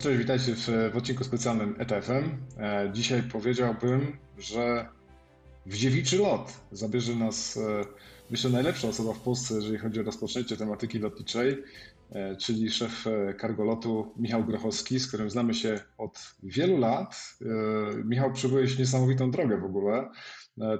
Cześć, witajcie w, w odcinku specjalnym ETFM. E, dzisiaj powiedziałbym, że w dziewiczy lot zabierze nas, e, myślę, najlepsza osoba w Polsce, jeżeli chodzi o rozpoczęcie tematyki lotniczej, czyli szef kargolotu Michał Grochowski, z którym znamy się od wielu lat. Michał, przebyłeś niesamowitą drogę w ogóle.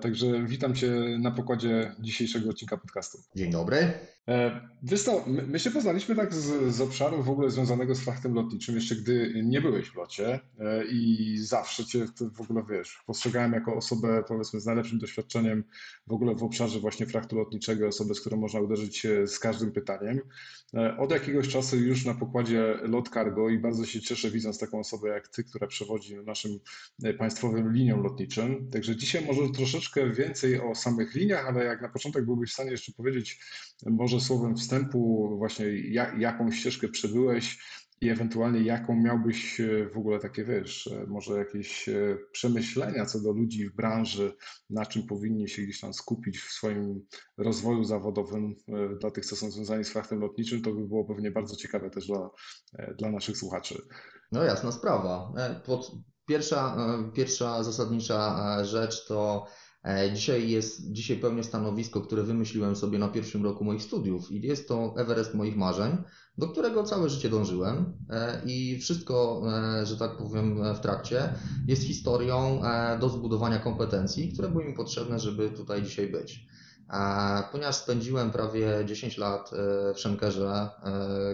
Także witam Cię na pokładzie dzisiejszego odcinka podcastu. Dzień dobry. E, Wysto, my się poznaliśmy tak z, z, obszaru w ogóle związanego z fachtem lotniczym, jeszcze gdy nie byłeś w locie e, i zawsze cię w ogóle, wiesz, postrzegałem jako osobę powiedzmy z najlepszym doświadczeniem w ogóle w obszarze właśnie fachtu lotniczego, osobę, z którą można uderzyć się z każdym pytaniem. E, od jakiegoś czasu już na pokładzie Lot Cargo i bardzo się cieszę widząc taką osobę jak ty, która przewodzi naszym państwowym liniom lotniczym. Także dzisiaj może troszeczkę więcej o samych liniach, ale jak na początek byłbyś w stanie jeszcze powiedzieć może słowem wstępu właśnie jak, jaką ścieżkę przebyłeś i ewentualnie jaką miałbyś e, w ogóle takie, wiesz, e, może jakieś e, przemyślenia co do ludzi w branży, na czym powinni się gdzieś tam skupić w swoim rozwoju zawodowym dla tych, co są związani z fachtem lotniczym, to by było pewnie bardzo ciekawe też dla, dla naszych słuchaczy. No jasna sprawa. Pierwsza, pierwsza zasadnicza rzecz to dzisiaj jest, dzisiaj pełnię stanowisko, które wymyśliłem sobie na pierwszym roku moich studiów i jest to Everest moich marzeń, do którego całe życie dążyłem e, i wszystko, e, że tak powiem, w trakcie jest historią do zbudowania kompetencji, które były mi potrzebne, żeby tutaj dzisiaj być. Ponieważ spędziłem prawie 10 lat w Schenkerze,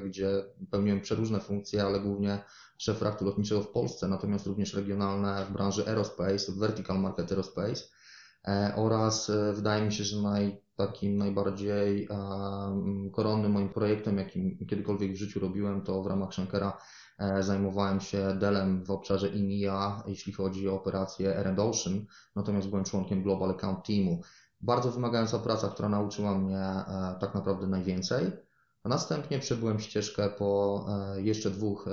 gdzie pełniłem przeróżne funkcje, ale głównie szef fraktu lotniczego w Polsce, natomiast również regionalne w branży aerospace, vertical market aerospace, E, oraz e, wydaje mi się, że naj, takim najbardziej koronnym moim projektem, jakim kiedykolwiek w życiu robiłem, to w ramach Shankera e, zajmowałem się Delem w obszarze EMEA, jeśli chodzi o operację Air Ocean, natomiast byłem członkiem Global Account Teamu. Bardzo wymagająca praca, która nauczyła mnie tak naprawdę najwięcej. A następnie przebyłem ścieżkę po jeszcze dwóch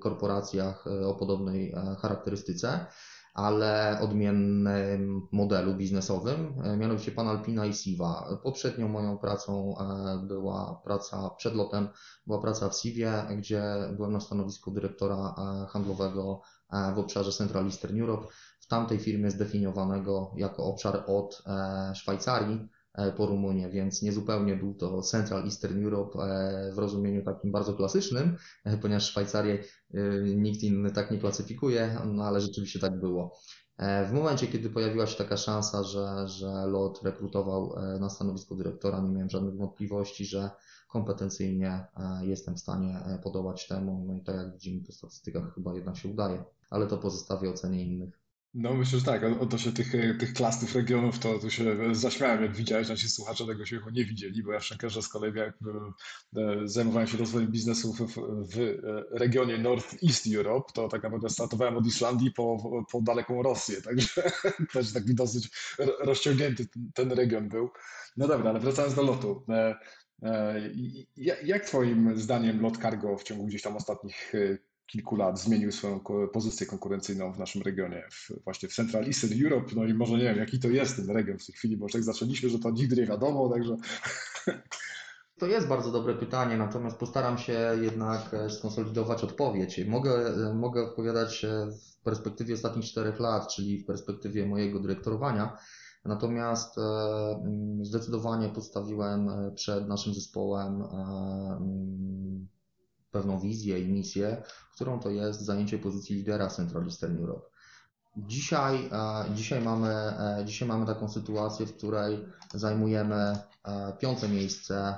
korporacjach o podobnej charakterystyce ale odmiennym modelu biznesowym, e, mianowicie Panalpina i Siva. Poprzednią moją pracą e, była praca przed lotem, była praca w Sivie, gdzie byłem na stanowisku dyrektora e, handlowego w obszarze Central Eastern Europe. W tamtej firmie zdefiniowanego jako obszar od Szwajcarii po Rumunię, więc niezupełnie był to Central Eastern Europe e, w rozumieniu takim bardzo klasycznym, e, ponieważ Szwajcarię nikt inny tak nie klasyfikuje, no ale rzeczywiście tak było. W momencie, kiedy pojawiła się taka szansa, że, że LOT rekrutował na stanowisko dyrektora, nie miałem żadnych wątpliwości, że kompetencyjnie jestem w stanie podołać temu. No i tak jak widzimy po statystykach chyba jednak się udaje, ale to pozostawię ocenie innych. No myślę, że tak. Odnośnie tych, tych klastów regionów, to tu się zaśmiałem, jak widziałeś, nasi słuchacze tego śmiechu nie widzieli, bo ja w Szenkerze z kolei jak e, zajmowałem się rozwojem biznesu w, w, regionie North-East Europe, to tak naprawdę startowałem od Islandii po, po daleką Rosję, także też taki dosyć rozciągnięty ten region był. No dobra, ale wracając do lotu. E, e, jak Twoim zdaniem lot cargo w ciągu gdzieś tam ostatnich kilku lat zmienił swoją pozycję konkurencyjną w naszym regionie, w, właśnie w Central Eastern Europe, no i może nie wiem, jaki to jest ten region w tej chwili, bo już tak zaczęliśmy, że to nigdy nie wiadomo, także... To jest bardzo dobre pytanie, natomiast postaram się jednak e, skonsolidować odpowiedź. Mogę, e, mogę odpowiadać e, w perspektywie ostatnich czterech lat, czyli w perspektywie mojego dyrektorowania. Natomiast mm, zdecydowanie postawiłem przed naszym zespołem mm, pewną wizję i misję, którą to jest zajęcie pozycji lidera Central Eastern Europe. Dzisiaj, e, dzisiaj, mamy, e, dzisiaj mamy taką sytuację, w której zajmujemy e, piąte miejsce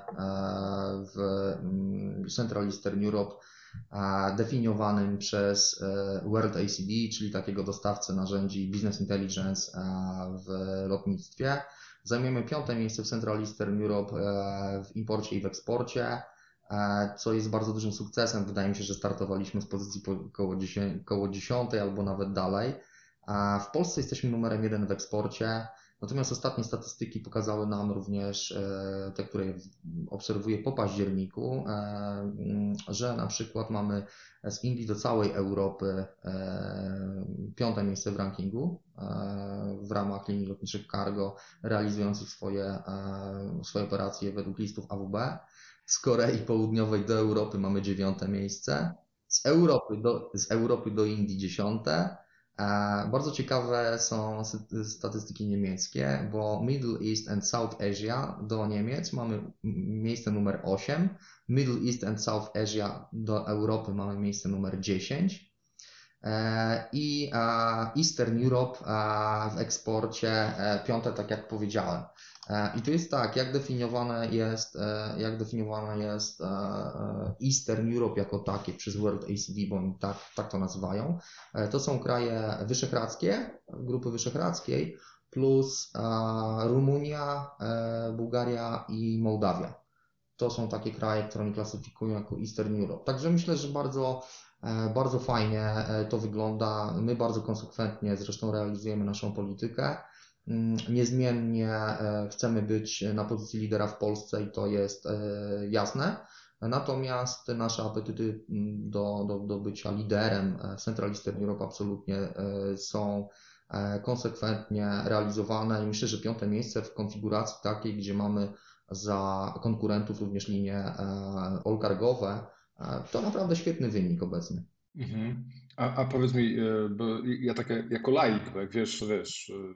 w mm, Central Eastern Europe, definiowanym przez World ACD, czyli takiego dostawcę narzędzi Business Intelligence w lotnictwie. Zajmujemy piąte miejsce w Central Eastern Europe w imporcie i w eksporcie. E, co jest bardzo dużym sukcesem. Wydaje mi się, że startowaliśmy z pozycji około 10, około 10 albo nawet dalej. W Polsce jesteśmy numerem jeden w eksporcie, natomiast ostatnie statystyki pokazały nam również, e, te, które obserwuję po październiku, e, że na przykład mamy z Indii do całej Europy piąte miejsce w rankingu w ramach linii lotniczych cargo realizujących swoje, swoje operacje według listów AWB. Z Korei Południowej do Europy mamy dziewiąte miejsce. z Europy do, z Europy do Indii dziesiąte. Bardzo ciekawe są statystyki niemieckie, bo Middle East and South Asia do Niemiec mamy miejsce numer 8, Middle East and South Asia do Europy mamy miejsce numer 10 e, i e, Eastern Europe e, w eksporcie e, piąte, tak jak powiedziałem. E, I tu jest tak, jak definiowane jest, e, jak definiowane jest e, e, Eastern Europe jako takie przez World ACD, bo oni tak, tak to nazywają. E, To są kraje wyszehradzkie, grupy wyszehradzkiej, plus e, Rumunia, e, Bułgaria i Mołdawia. To są takie kraje, które oni klasyfikują jako Eastern Europe. Także myślę, że bardzo, e, bardzo fajnie e, to wygląda. My bardzo konsekwentnie zresztą realizujemy naszą politykę. Mm, Niezmiennie e, chcemy być na pozycji lidera w Polsce i to jest e, jasne. Natomiast nasze apetyty mm, do, do, do bycia liderem e, Central Eastern Europe absolutnie e, są e, konsekwentnie realizowane i myślę, że piąte miejsce w konfiguracji takiej, gdzie mamy za konkurentów również linie e, e, to naprawdę świetny wynik obecny. Mhm. A, a powiedz mi, e, bo ja jako laik, bo jak wiesz, wiesz, e,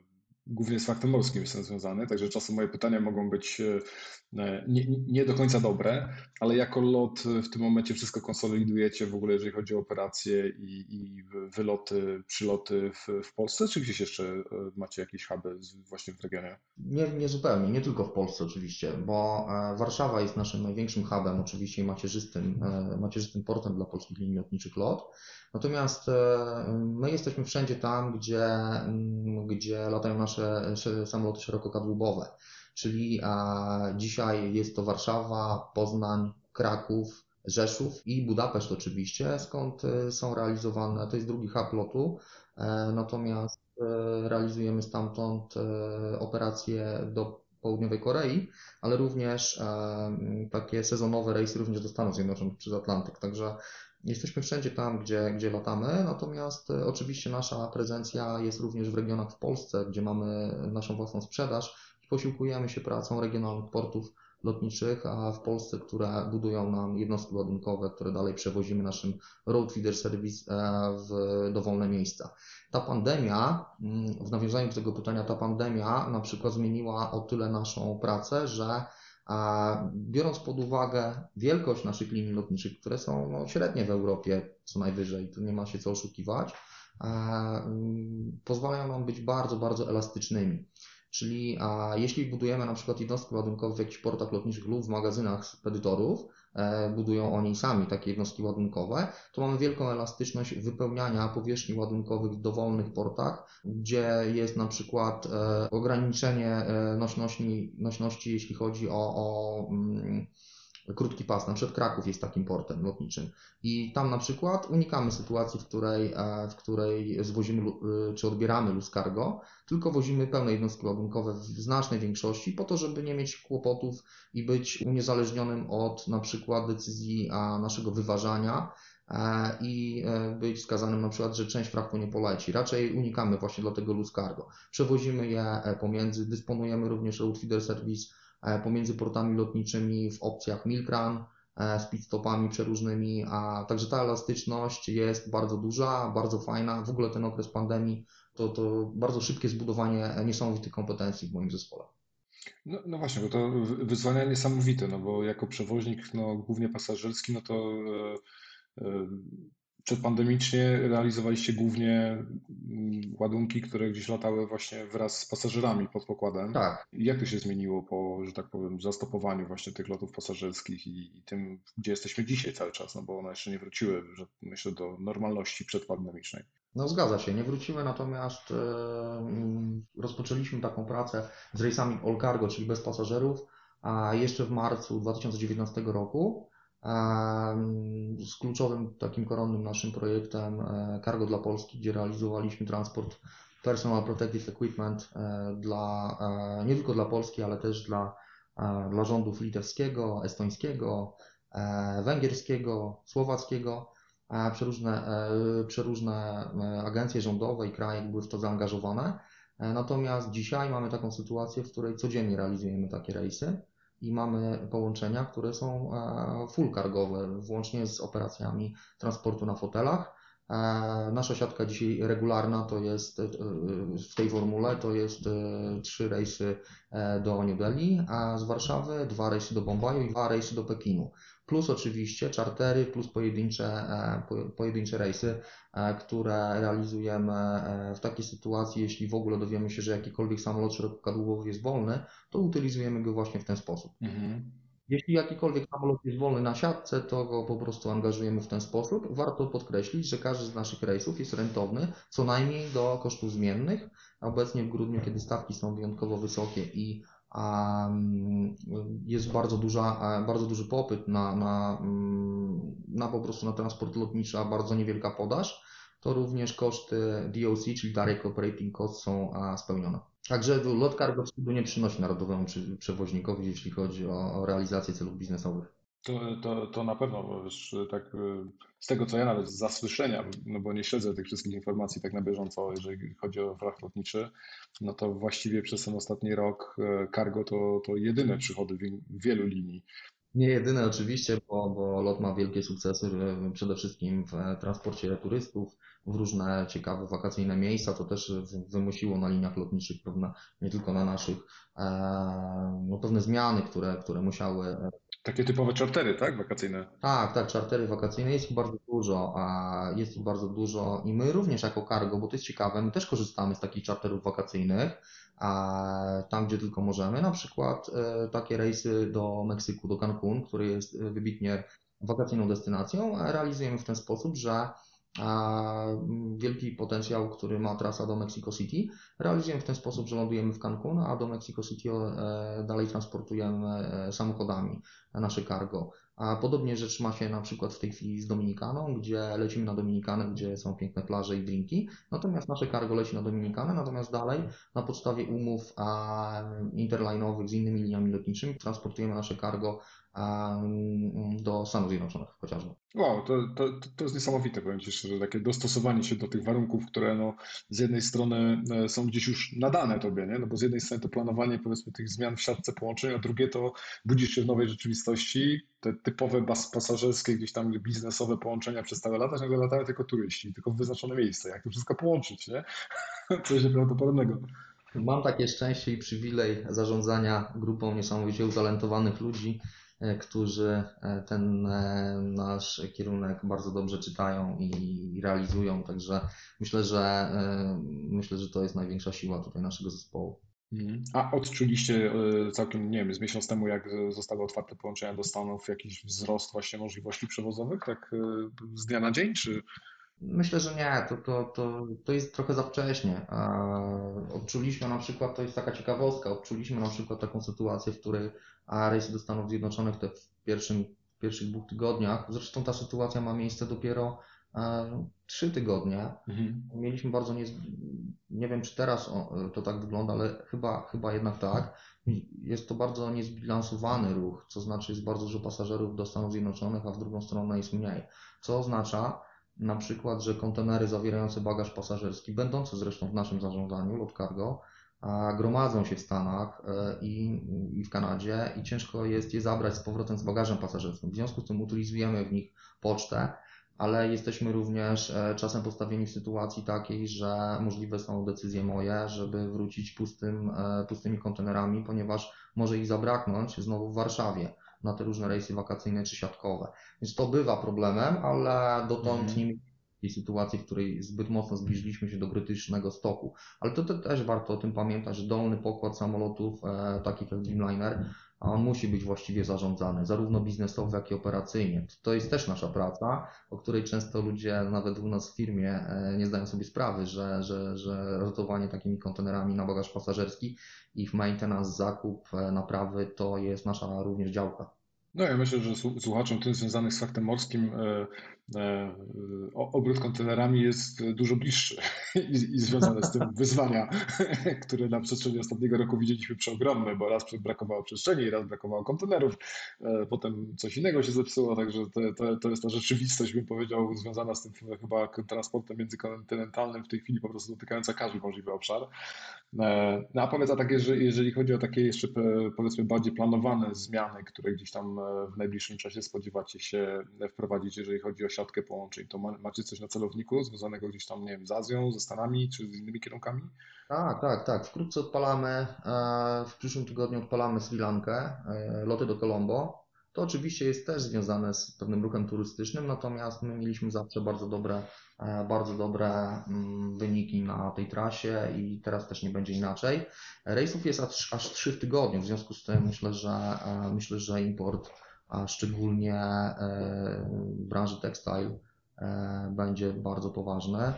głównie z faktem morskim jestem związany, także czasem moje pytania mogą być e, nie, nie do końca dobre, ale jako lot w tym momencie wszystko konsolidujecie w ogóle, jeżeli chodzi o operacje i, i wyloty, przyloty w, w Polsce, czy gdzieś jeszcze e, macie jakieś huby właśnie w regionie? Nie, nie zupełnie, nie tylko w Polsce oczywiście, bo e, Warszawa jest naszym największym hubem oczywiście macierzystym, e, macierzystym portem dla polskich linii lotniczych LOT. Natomiast e, my jesteśmy wszędzie tam, gdzie, mm, gdzie latają nasze sze- samoloty szerokokadłubowe. Czyli a, dzisiaj jest to Warszawa, Poznań, Kraków, Rzeszów i Budapeszt oczywiście, skąd e, są realizowane, to jest drugi hub lotu, e, natomiast e, realizujemy stamtąd operacje do Południowej Korei, ale również takie sezonowe rejsy również do Stanów Zjednoczonych przez Atlantyk. Także jesteśmy wszędzie tam, gdzie, gdzie latamy, natomiast e, oczywiście nasza prezencja jest również w regionach w Polsce, gdzie mamy naszą własną sprzedaż i posiłkujemy się pracą regionalnych portów lotniczych, a w Polsce, które budują nam jednostki ładunkowe, które dalej przewozimy naszym Road Feeder Service w dowolne miejsca. Ta pandemia, mm, w nawiązaniu do tego pytania, ta pandemia na przykład zmieniła o tyle naszą pracę, że a biorąc pod uwagę wielkość naszych linii lotniczych, które są no, średnie w Europie co najwyżej, to nie ma się co oszukiwać, e, mm, pozwalają nam być bardzo, bardzo elastycznymi. Czyli a, jeśli budujemy na przykład jednostki ładunkowe w jakichś portach lotniczych lub w magazynach spedytorów, e, budują oni sami takie jednostki ładunkowe, to mamy wielką elastyczność wypełniania powierzchni ładunkowych w dowolnych portach, gdzie jest na przykład e, ograniczenie e, nośności, nośności jeśli chodzi o, o mm, krótki pas. Na przykład Kraków jest takim portem lotniczym i tam na przykład unikamy sytuacji, w której, e, w której zwozimy y, czy odbieramy luz cargo, tylko wozimy pełne jednostki ładunkowe w znacznej większości po to, żeby nie mieć kłopotów i być uniezależnionym od na przykład decyzji naszego wyważania e, i e, być wskazanym na przykład, że część fraktu nie poleci. Raczej unikamy właśnie dlatego luz cargo. Przewozimy je e, pomiędzy, dysponujemy również feeder service e, pomiędzy portami lotniczymi w opcjach milk run, e, z pitstopami przeróżnymi, a także ta elastyczność jest bardzo duża, bardzo fajna. W ogóle ten okres pandemii to, to bardzo szybkie zbudowanie niesamowitych kompetencji w moim zespole. No, no właśnie, bo to wy- wyzwania niesamowite, no bo jako przewoźnik, no głównie pasażerski, no to e, e, przedpandemicznie realizowaliście głównie mm, ładunki, które gdzieś latały właśnie wraz z pasażerami pod pokładem. Tak, Jak to się zmieniło po, że tak powiem, zastopowaniu właśnie tych lotów pasażerskich i, i tym, gdzie jesteśmy dzisiaj cały czas, no bo one jeszcze nie wróciły, że myślę, do normalności przedpandemicznej. no zgadza się, nie wrócimy, natomiast e, mm, rozpoczęliśmy taką pracę z rejsami all cargo, czyli bez pasażerów, a jeszcze w marcu 2019 roku z kluczowym takim koronnym naszym projektem e, Cargo dla Polski, gdzie realizowaliśmy transport Personal Protective Equipment e, dla, e, nie tylko dla Polski, ale też dla, dla rządów litewskiego, estońskiego, węgierskiego, słowackiego. Przeróżne, przeróżne agencje rządowe i kraje były w to zaangażowane. Natomiast dzisiaj mamy taką sytuację, w której codziennie realizujemy takie rejsy. I mamy połączenia, które są e, full cargowe, włącznie z operacjami transportu na fotelach. E, nasza siatka dzisiaj regularna to jest w tej formule to jest trzy rejsy do New Delhi, a z Warszawy dwa rejsy do Bombaju i dwa rejsy do Pekinu plus oczywiście czartery, plus pojedyncze, e, pojedyncze rejsy, e, które realizujemy e, w takiej sytuacji, jeśli w ogóle dowiemy się, że jakikolwiek samolot szerokokadłubowy jest wolny, to utylizujemy go właśnie w ten sposób. Mhm. Jeśli jakikolwiek samolot jest wolny na siatce, to go po prostu angażujemy w ten sposób. Warto podkreślić, że każdy z naszych rejsów jest rentowny co najmniej do kosztów zmiennych. Obecnie w grudniu, kiedy stawki są wyjątkowo wysokie i jest bardzo, duża, e, bardzo duży popyt na, na, mm, na po prostu na transport lotniczy, a bardzo niewielka podaż, to również koszty DOC, czyli Direct Operating Cost są spełnione. Także lot cargo wstydu nie przynosi narodowemu przewoźnikowi, jeśli chodzi o, o realizację celów biznesowych. To, to, to na pewno, wiesz, tak y, z tego co ja nawet z zasłyszenia, no bo nie śledzę tych wszystkich informacji tak na bieżąco, jeżeli chodzi o fracht lotniczy, no to właściwie przez ten ostatni rok y, cargo to, to jedyne przychody wielu linii. Nie jedyne oczywiście, bo, bo LOT ma wielkie sukcesy przede wszystkim w transporcie turystów, w różne ciekawe wakacyjne miejsca. To też wymusiło na liniach lotniczych pewne, nie tylko na naszych, e, no pewne zmiany, które, które musiały takie typowe czartery, tak? Wakacyjne. Tak, tak, czartery wakacyjne jest ich bardzo dużo, a jest ich bardzo dużo i my również jako cargo, bo to jest ciekawe, my też korzystamy z takich czarterów wakacyjnych, a tam gdzie tylko możemy, na przykład e, takie rejsy do Meksyku, do Cancun, który jest wybitnie wakacyjną destynacją, realizujemy w ten sposób, że wielki potencjał, który ma trasa do Mexico City. Realizujemy w ten sposób, że lądujemy w Cancun, a do Mexico City e, dalej transportujemy e, samochodami nasze cargo. A podobnie rzecz ma się na przykład w tej chwili z Dominikaną, gdzie lecimy na Dominikanę, gdzie są piękne plaże i drinki. Natomiast nasze cargo leci na Dominikanę, natomiast dalej na podstawie umów interline'owych z innymi liniami lotniczymi transportujemy nasze cargo do Stanów Zjednoczonych chociażby. Wow, to, to, to jest niesamowite, powiem Ci szczerze, takie dostosowanie się do tych warunków, które no, z jednej strony e, są gdzieś już nadane Tobie, nie? no bo z jednej strony to planowanie powiedzmy tych zmian w siatce połączeń, a drugie to budzisz się w nowej rzeczywistości, te typowe pasażerskie, gdzieś tam biznesowe połączenia przez całe lata, nagle latają tylko turyści, tylko w wyznaczone miejsce. Jak to wszystko połączyć, nie? Coś nieprawdopodobnego. Mam takie szczęście i przywilej zarządzania grupą niesamowicie utalentowanych ludzi, którzy e, ten e, nasz kierunek bardzo dobrze czytają i realizują. Także myślę, że myślę, że to jest największa siła tutaj naszego zespołu. Mhm. A odczuliście całkiem, nie wiem, z miesiąc temu, jak zostały otwarte połączenia do Stanów, jakiś wzrost właśnie możliwości przewozowych, tak z dnia na dzień, czy Myślę, że nie, to, to, to, to jest trochę za wcześnie. Odczuliśmy na przykład, to jest taka ciekawostka, odczuliśmy na przykład taką sytuację, w której rejsy do Stanów Zjednoczonych te w, pierwszym, w pierwszych dwóch tygodniach, zresztą ta sytuacja ma miejsce dopiero trzy tygodnie. Mhm. Mieliśmy bardzo, nie, nie wiem czy teraz to tak wygląda, ale chyba, chyba jednak tak. Jest to bardzo niezbilansowany ruch, co znaczy jest bardzo dużo pasażerów do Stanów Zjednoczonych, a w drugą stronę jest mniej. Co oznacza, na przykład, że kontenery zawierające bagaż pasażerski, będące zresztą w naszym zarządzaniu lot cargo, gromadzą się w Stanach e, i, i w Kanadzie i ciężko jest je zabrać z powrotem z bagażem pasażerskim. W związku z tym utylizujemy w nich pocztę, ale jesteśmy również e, czasem postawieni w sytuacji takiej, że możliwe są decyzje moje, żeby wrócić pustym, e, pustymi kontenerami, ponieważ może ich zabraknąć znowu w Warszawie na te różne rejsy wakacyjne czy siatkowe. Więc to bywa problemem, ale dotąd mm. nie mieliśmy takiej sytuacji, w której zbyt mocno zbliżyliśmy się do krytycznego stoku. Ale to, to też warto o tym pamiętać, że dolny pokład samolotów, e, takich jak Dreamliner, a on musi być właściwie zarządzany, zarówno biznesowo, jak i operacyjnie. To jest też nasza praca, o której często ludzie, nawet u nas w firmie, e, nie zdają sobie sprawy, że, że, że rotowanie takimi kontenerami na bagaż pasażerski, ich maintenance, zakup, e, naprawy to jest nasza również działka. No ja myślę, że słu- słuchaczom tym związanych z faktem morskim e, e, obrót kontenerami jest dużo bliższy i, i związane z tym wyzwania, które na przestrzeni ostatniego roku widzieliśmy przeogromne, bo raz brakowało przestrzeni, raz brakowało kontenerów, e, potem coś innego się zepsuło, także to, jest ta rzeczywistość, bym powiedział, związana z tym chyba transportem międzykontynentalnym w tej chwili po prostu dotykająca każdy możliwy obszar. E, No a powiedz, a tak jeżeli, jeżeli chodzi o takie jeszcze powiedzmy bardziej planowane zmiany, które gdzieś tam e, w najbliższym czasie spodziewacie się wprowadzić, jeżeli chodzi o siatkę połączeń, to ma, macie coś na celowniku związanego gdzieś tam, nie wiem, z Azją, ze Stanami czy z innymi kierunkami? Tak, tak, tak. Wkrótce odpalamy, e, w przyszłym tygodniu odpalamy Sri Lankę, e, loty do Colombo. To oczywiście jest też związane z pewnym ruchem turystycznym, natomiast my mieliśmy zawsze bardzo dobre, e, bardzo dobre mm, wyniki na tej trasie i teraz też nie będzie inaczej. Rejsów jest aż, aż trzy w tygodniu, w związku z tym myślę, że e, myślę, że import, a szczególnie e, branży textile, będzie bardzo poważny.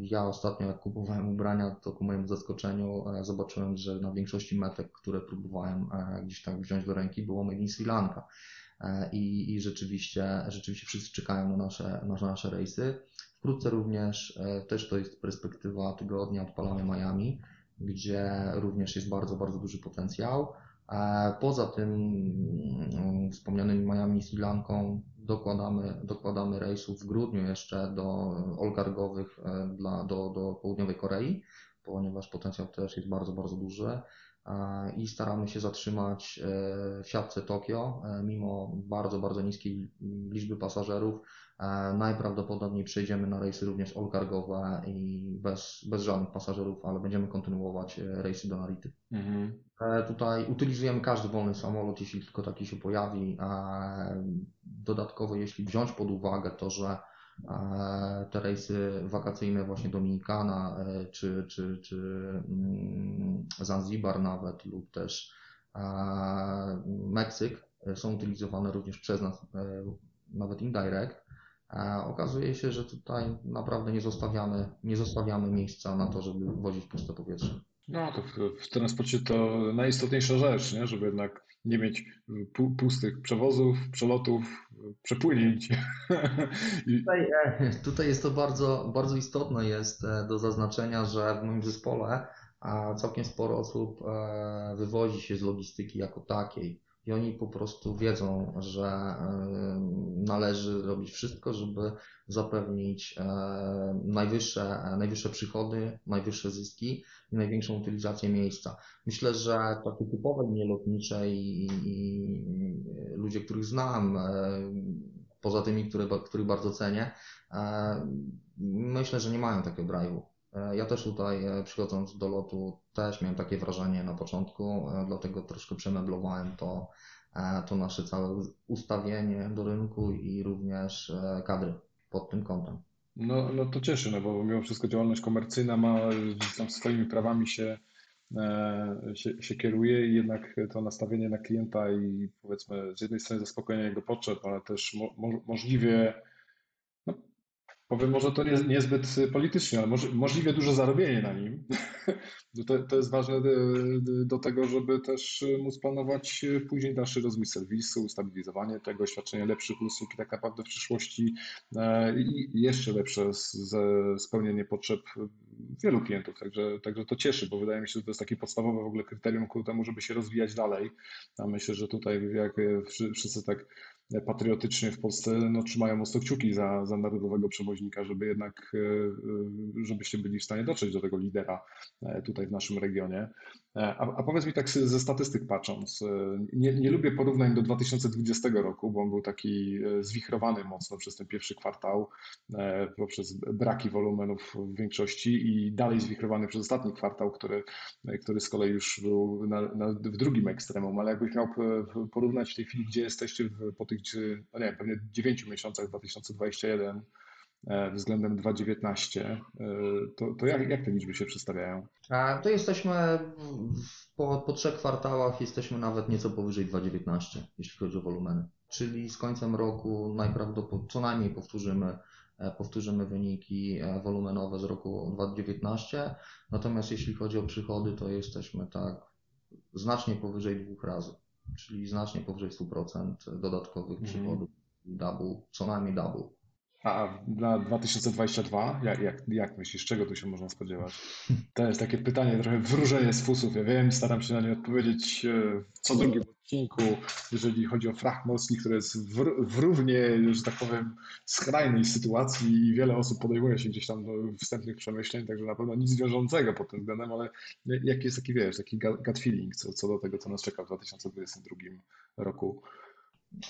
Ja ostatnio, jak kupowałem ubrania, to ku mojemu zaskoczeniu e, zobaczyłem, że na większości metek, które próbowałem e, gdzieś tam wziąć do ręki, było Made in Sri Lanka. E, I, i rzeczywiście, rzeczywiście wszyscy czekają na nasze, na nasze rejsy. Wkrótce również, też to jest perspektywa tygodnia, odpalamy Miami, gdzie również jest bardzo, bardzo duży potencjał. Poza tym mm, wspomnianym Miami i Sri Lanką dokładamy, dokładamy rejsów w grudniu jeszcze do olkargowych e, dla, do, do południowej Korei, ponieważ potencjał też jest bardzo, bardzo duży i staramy się zatrzymać e, w siatce Tokio, e, mimo bardzo, bardzo niskiej liczby pasażerów. Najprawdopodobniej przejdziemy na rejsy również all-cargowe i bez, bez żadnych pasażerów, ale będziemy kontynuować rejsy do Narity. Mhm. Tutaj utylizujemy każdy wolny samolot, jeśli tylko taki się pojawi. Dodatkowo, jeśli wziąć pod uwagę to, że te rejsy wakacyjne właśnie Dominikana e, czy, czy, czy mm, Zanzibar nawet lub też Meksyk e, są utylizowane również przez nas, e, nawet indirect. Okazuje się, że tutaj naprawdę nie zostawiamy, nie zostawiamy miejsca na to, żeby wozić puste powietrze. No to w, w transporcie to najistotniejsza rzecz, nie? żeby jednak nie mieć pustych przewozów, przelotów, przepłynięć. Tutaj, e, tutaj jest to bardzo, bardzo istotne jest e, do zaznaczenia, że w moim zespole całkiem sporo osób e, wywozi się z logistyki jako takiej i oni po prostu wiedzą, że należy robić wszystko, żeby zapewnić najwyższe, najwyższe przychody, najwyższe zyski i największą utylizację miejsca. Myślę, że takie typowe linie lotnicze i, i ludzie, których znam, poza tymi, które, których bardzo cenię, myślę, że nie mają takiego drive'u. Ja też tutaj przychodząc do lotu też miałem takie wrażenie na początku, dlatego troszkę przemeblowałem to, to nasze całe ustawienie do rynku i również kadry pod tym kątem. No, no to cieszy, no bo mimo wszystko działalność komercyjna ma tam swoimi prawami się, e, się, się kieruje i jednak to nastawienie na klienta i powiedzmy z jednej strony zaspokojenie jego potrzeb, ale też mo, mo, możliwie Powiem może to nie, niezbyt politycznie, ale może, możliwie duże zarobienie na nim. To, to jest ważne do, do tego, żeby też móc planować później dalszy rozwój serwisu, stabilizowanie tego, świadczenie lepszych usług i tak naprawdę w przyszłości e, jeszcze lepsze spełnienie potrzeb wielu klientów. Także, także to cieszy, bo wydaje mi się, że to jest takie podstawowe w ogóle kryterium ku temu, żeby się rozwijać dalej. A myślę, że tutaj jak wszyscy tak patriotycznie w Polsce no, trzymają mocno kciuki za, za narodowego przewoźnika, żeby jednak, e, e, żebyście byli w stanie dotrzeć do tego lidera e, tutaj w naszym regionie. A, a powiedz mi tak ze statystyk patrząc, nie, nie lubię porównań do 2020 roku, bo on był taki zwichrowany mocno przez ten pierwszy kwartał, poprzez braki wolumenów w większości i dalej zwichrowany przez ostatni kwartał, który, który z kolei już był na, na, w drugim ekstremum, ale jakbyś miał porównać w tej chwili, gdzie jesteście w, po tych, no nie wiem, pewnie 9 miesiącach 2021 e, względem 2019, e, to, to jak, jak te liczby się przedstawiają? To jesteśmy po, po trzech kwartałach jesteśmy nawet nieco powyżej 2019, jeśli chodzi o wolumeny. Czyli z końcem roku najprawdopodobniej co najmniej powtórzymy E, powtórzymy wyniki e, wolumenowe z roku 2019. Natomiast jeśli chodzi o przychody, to jesteśmy tak znacznie powyżej dwóch razy. czyli znacznie powyżej 100% dodatkowych Mhm. przychodów. Double, co najmniej double. A na 2022, jak, jak, jak myślisz, czego tu się można spodziewać? To jest takie pytanie, trochę wróżenie z fusów. Ja wiem, staram się na nie odpowiedzieć e, w co drugim odcinku, jeżeli chodzi o frach morski, który jest w, w równie, że tak powiem, skrajnej sytuacji i wiele osób podejmuje się gdzieś tam do wstępnych przemyśleń, także na pewno nic wiążącego pod tym względem, ale jaki jest taki, wiesz, taki gut feeling co, co do tego, co nas czeka w 2022 roku?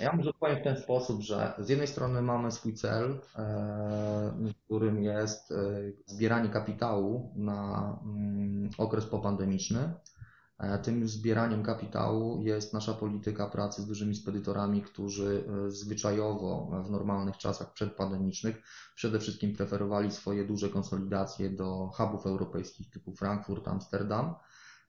Ja może powiem w ten sposób, że z jednej strony mamy swój cel, e, którym jest e, zbieranie kapitału na mm, okres popandemiczny. E, Tym zbieraniem kapitału jest nasza polityka pracy z dużymi spedytorami, którzy zwyczajowo w normalnych czasach przedpandemicznych przede wszystkim preferowali swoje duże konsolidacje do hubów europejskich typu Frankfurt, Amsterdam.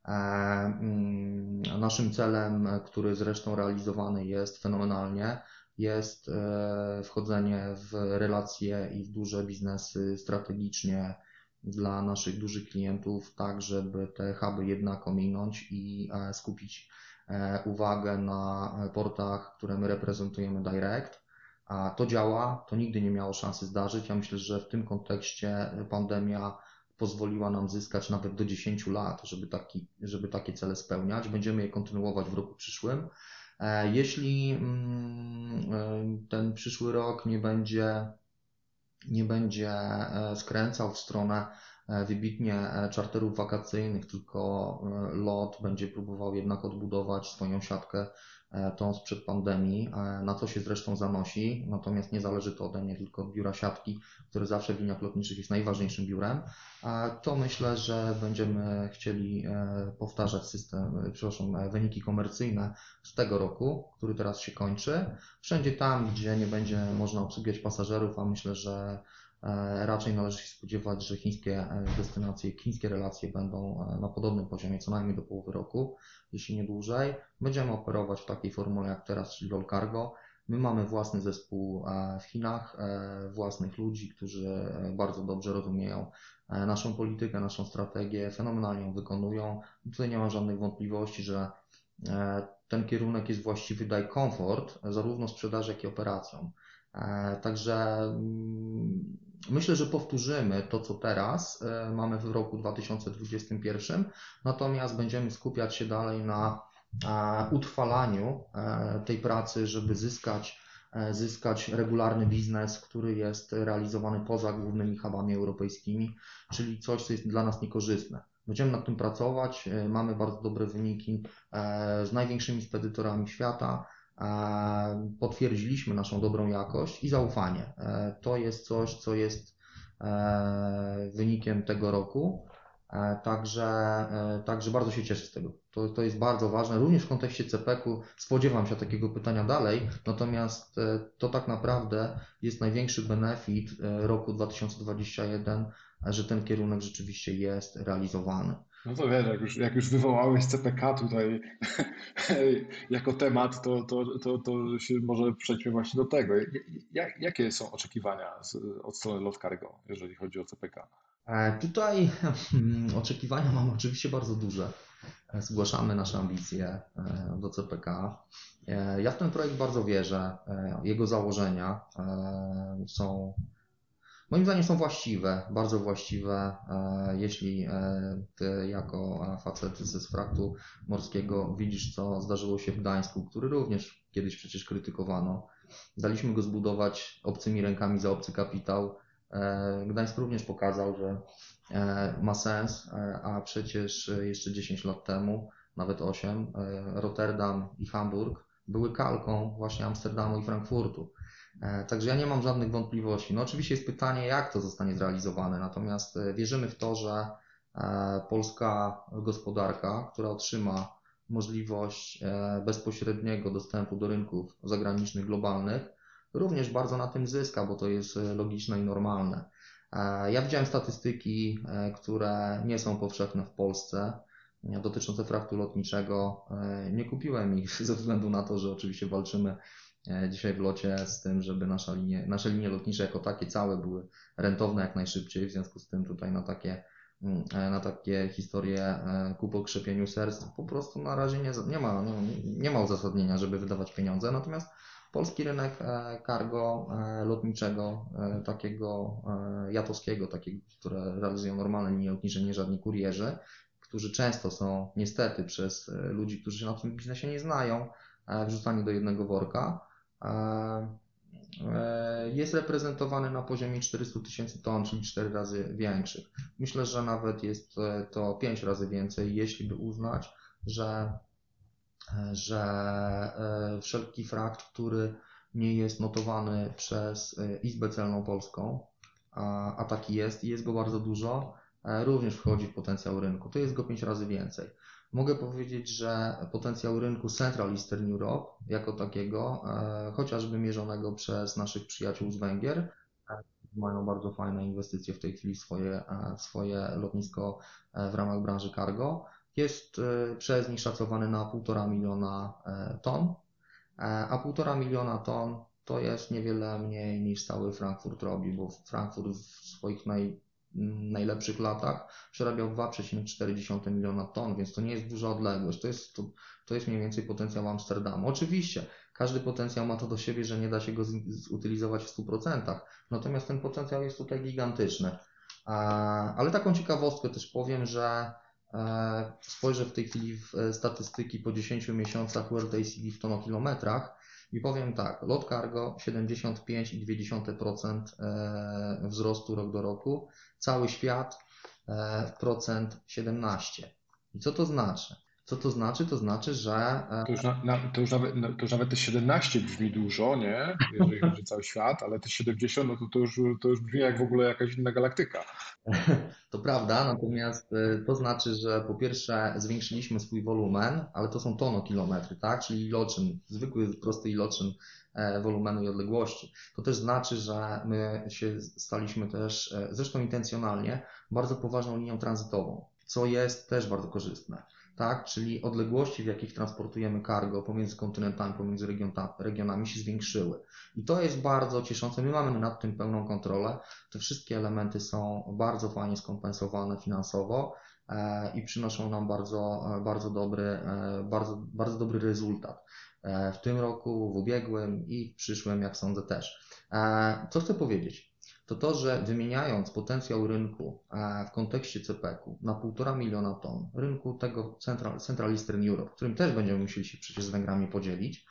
E, mm, Naszym celem, który zresztą realizowany jest fenomenalnie, jest e, wchodzenie w relacje i w duże biznesy strategicznie dla naszych dużych klientów, tak żeby te huby jednak ominąć i e, skupić uwagę na portach, które my reprezentujemy direct. A to działa, to nigdy nie miało szansy zdarzyć. Ja myślę, że w tym kontekście pandemia pozwoliła nam zyskać nawet do 10 lat, żeby, taki, żeby takie cele spełniać. Będziemy je kontynuować w roku przyszłym. E, Jeśli mm, e, ten przyszły rok nie będzie, nie będzie e, skręcał w stronę wybitnie czarterów wakacyjnych, tylko LOT będzie próbował jednak odbudować swoją siatkę tą sprzed pandemii, e, na co się zresztą zanosi, natomiast nie zależy to ode mnie, tylko od biura siatki, które zawsze w liniach lotniczych jest najważniejszym biurem, to myślę, że będziemy chcieli e, powtarzać system, e, przepraszam, e, wyniki komercyjne z tego roku, który teraz się kończy. Wszędzie tam, gdzie nie będzie można obsługiwać pasażerów, a myślę, że e, raczej należy się spodziewać, że chińskie e, destynacje, chińskie relacje będą e, na podobnym poziomie co najmniej do połowy roku, jeśli nie dłużej. Będziemy operować w takiej formule jak teraz, czyli roll cargo. My mamy własny zespół e, w Chinach, e, własnych ludzi, którzy e, bardzo dobrze rozumieją e, naszą politykę, naszą strategię, fenomenalnie ją wykonują. Tutaj nie ma żadnych wątpliwości, że e, ten kierunek jest właściwy, daje komfort zarówno sprzedaży, jak i operacjom. E, Także mm, myślę, że powtórzymy to, co teraz e, mamy w roku 2021, natomiast będziemy skupiać się dalej na e, utrwalaniu tej pracy, żeby zyskać, zyskać regularny biznes, który jest realizowany poza głównymi hubami europejskimi, czyli coś, co jest dla nas niekorzystne. Będziemy nad tym pracować, mamy bardzo dobre wyniki z największymi spedytorami świata. E, Potwierdziliśmy naszą dobrą jakość i zaufanie. E, To jest coś, co jest e, wynikiem tego roku. Także, także bardzo się cieszę z tego. To, to jest bardzo ważne. Również w kontekście CPK-u spodziewam się takiego pytania dalej, natomiast to tak naprawdę jest największy benefit roku 2021, e, że ten kierunek rzeczywiście jest realizowany. No to wiesz, jak już, jak już wywołałeś CPK tutaj jako temat, to, to, to, to się może przejdźmy właśnie do tego. Jak, jakie są oczekiwania z, od strony Lot Cargo, jeżeli chodzi o CPK? E, Tutaj oczekiwania mam oczywiście bardzo duże. E, Zgłaszamy nasze ambicje e, do CPK. Ja w ten projekt bardzo wierzę. Jego założenia są, moim zdaniem, są właściwe, bardzo właściwe. E, Jeśli e, ty, jako e, facet ze sfraktu morskiego, widzisz, co zdarzyło się w Gdańsku, który również kiedyś przecież krytykowano, daliśmy go zbudować obcymi rękami za obcy kapitał. Gdańsk również pokazał, że ma sens, a przecież jeszcze 10 lat temu, nawet 8, e, Rotterdam i Hamburg były kalką właśnie Amsterdamu i Frankfurtu. E, Także ja nie mam żadnych wątpliwości. No oczywiście jest pytanie, jak to zostanie zrealizowane, natomiast e, wierzymy w to, że e, polska gospodarka, która otrzyma możliwość bezpośredniego dostępu do rynków zagranicznych, globalnych, również bardzo na tym zyska, bo to jest logiczne i normalne. Ja widziałem statystyki, które nie są powszechne w Polsce, dotyczące fraktu lotniczego. Nie kupiłem ich ze względu na to, że oczywiście walczymy dzisiaj w locie z tym, żeby nasza linie, nasze linie lotnicze jako takie całe były rentowne jak najszybciej. W związku z tym tutaj na takie mm, e, na takie historie e, ku pokrzepieniu serc. Po prostu na razie nie, nie, ma, nie, nie ma uzasadnienia, żeby wydawać pieniądze. Natomiast polski rynek e, cargo e, lotniczego, e, takiego e, jatowskiego, takiego, które realizują normalne linie lotnicze, nie żadni kurierzy, którzy często są niestety przez e, ludzi, którzy się na tym biznesie nie znają, e, wrzucani do jednego worka. E, Jest reprezentowany na poziomie 400 tysięcy ton, czyli 4 razy większych. Myślę, że nawet jest e, to 5 razy więcej, jeśli by uznać, że, e, że wszelki frakt, który nie jest notowany przez Izbę Celną Polską, a, a taki jest i jest go bardzo dużo, również wchodzi w potencjał rynku. To jest go 5 razy więcej. Mogę powiedzieć, że potencjał rynku Central Eastern Europe jako takiego, e, chociażby mierzonego przez naszych przyjaciół z Węgier, e, mają bardzo fajne inwestycje w tej chwili swoje, e, swoje lotnisko w ramach branży cargo, jest przez nich szacowany na 1,5 miliona ton, a 1,5 miliona ton to jest niewiele mniej niż cały Frankfurt robi, bo Frankfurt w swoich naj, najlepszych latach przerabiał 2,4 miliona ton, więc to nie jest duża odległość. To jest, to, to jest mniej więcej potencjał Amsterdamu. Oczywiście, każdy potencjał ma to do siebie, że nie da się go zutylizować w 100%, natomiast ten potencjał jest tutaj gigantyczny. Ale taką ciekawostkę też powiem, że e, spojrzę w tej chwili w e, statystyki po 10 miesiącach World ACD w tonokilometrach i powiem tak, lot cargo 75,2% e, wzrostu rok do roku, cały świat e, procent 17. I co to znaczy? Co to znaczy? To znaczy, że e, To już, na, na, to, już nawet, no, to już nawet te 17 brzmi dużo, nie? Jeżeli chodzi o cały świat, ale te 70, no to, to, już, to już brzmi jak w ogóle jakaś inna galaktyka. To prawda, natomiast y, to znaczy, że po pierwsze zwiększyliśmy swój wolumen, ale to są tonokilometry, tak? Czyli iloczyn, zwykły, prosty iloczyn e, wolumenu i odległości. To też znaczy, że my się staliśmy też, e, zresztą intencjonalnie, bardzo poważną linią tranzytową, co jest też bardzo korzystne. Tak, czyli odległości, w jakich transportujemy cargo pomiędzy kontynentami, pomiędzy regiona- regionami się zwiększyły. I to jest bardzo cieszące. My mamy nad tym pełną kontrolę. Te wszystkie elementy są bardzo fajnie skompensowane finansowo e, i przynoszą nam bardzo, e, bardzo, dobry, e, bardzo, bardzo dobry rezultat. W tym roku, w ubiegłym i w przyszłym, jak sądzę, też. Co chcę powiedzieć? To to, że wymieniając potencjał rynku e, w kontekście CPEC-u na 1,5 miliona ton, rynku tego Central, Central Eastern Europe, którym też będziemy musieli się przecież z Węgrami podzielić,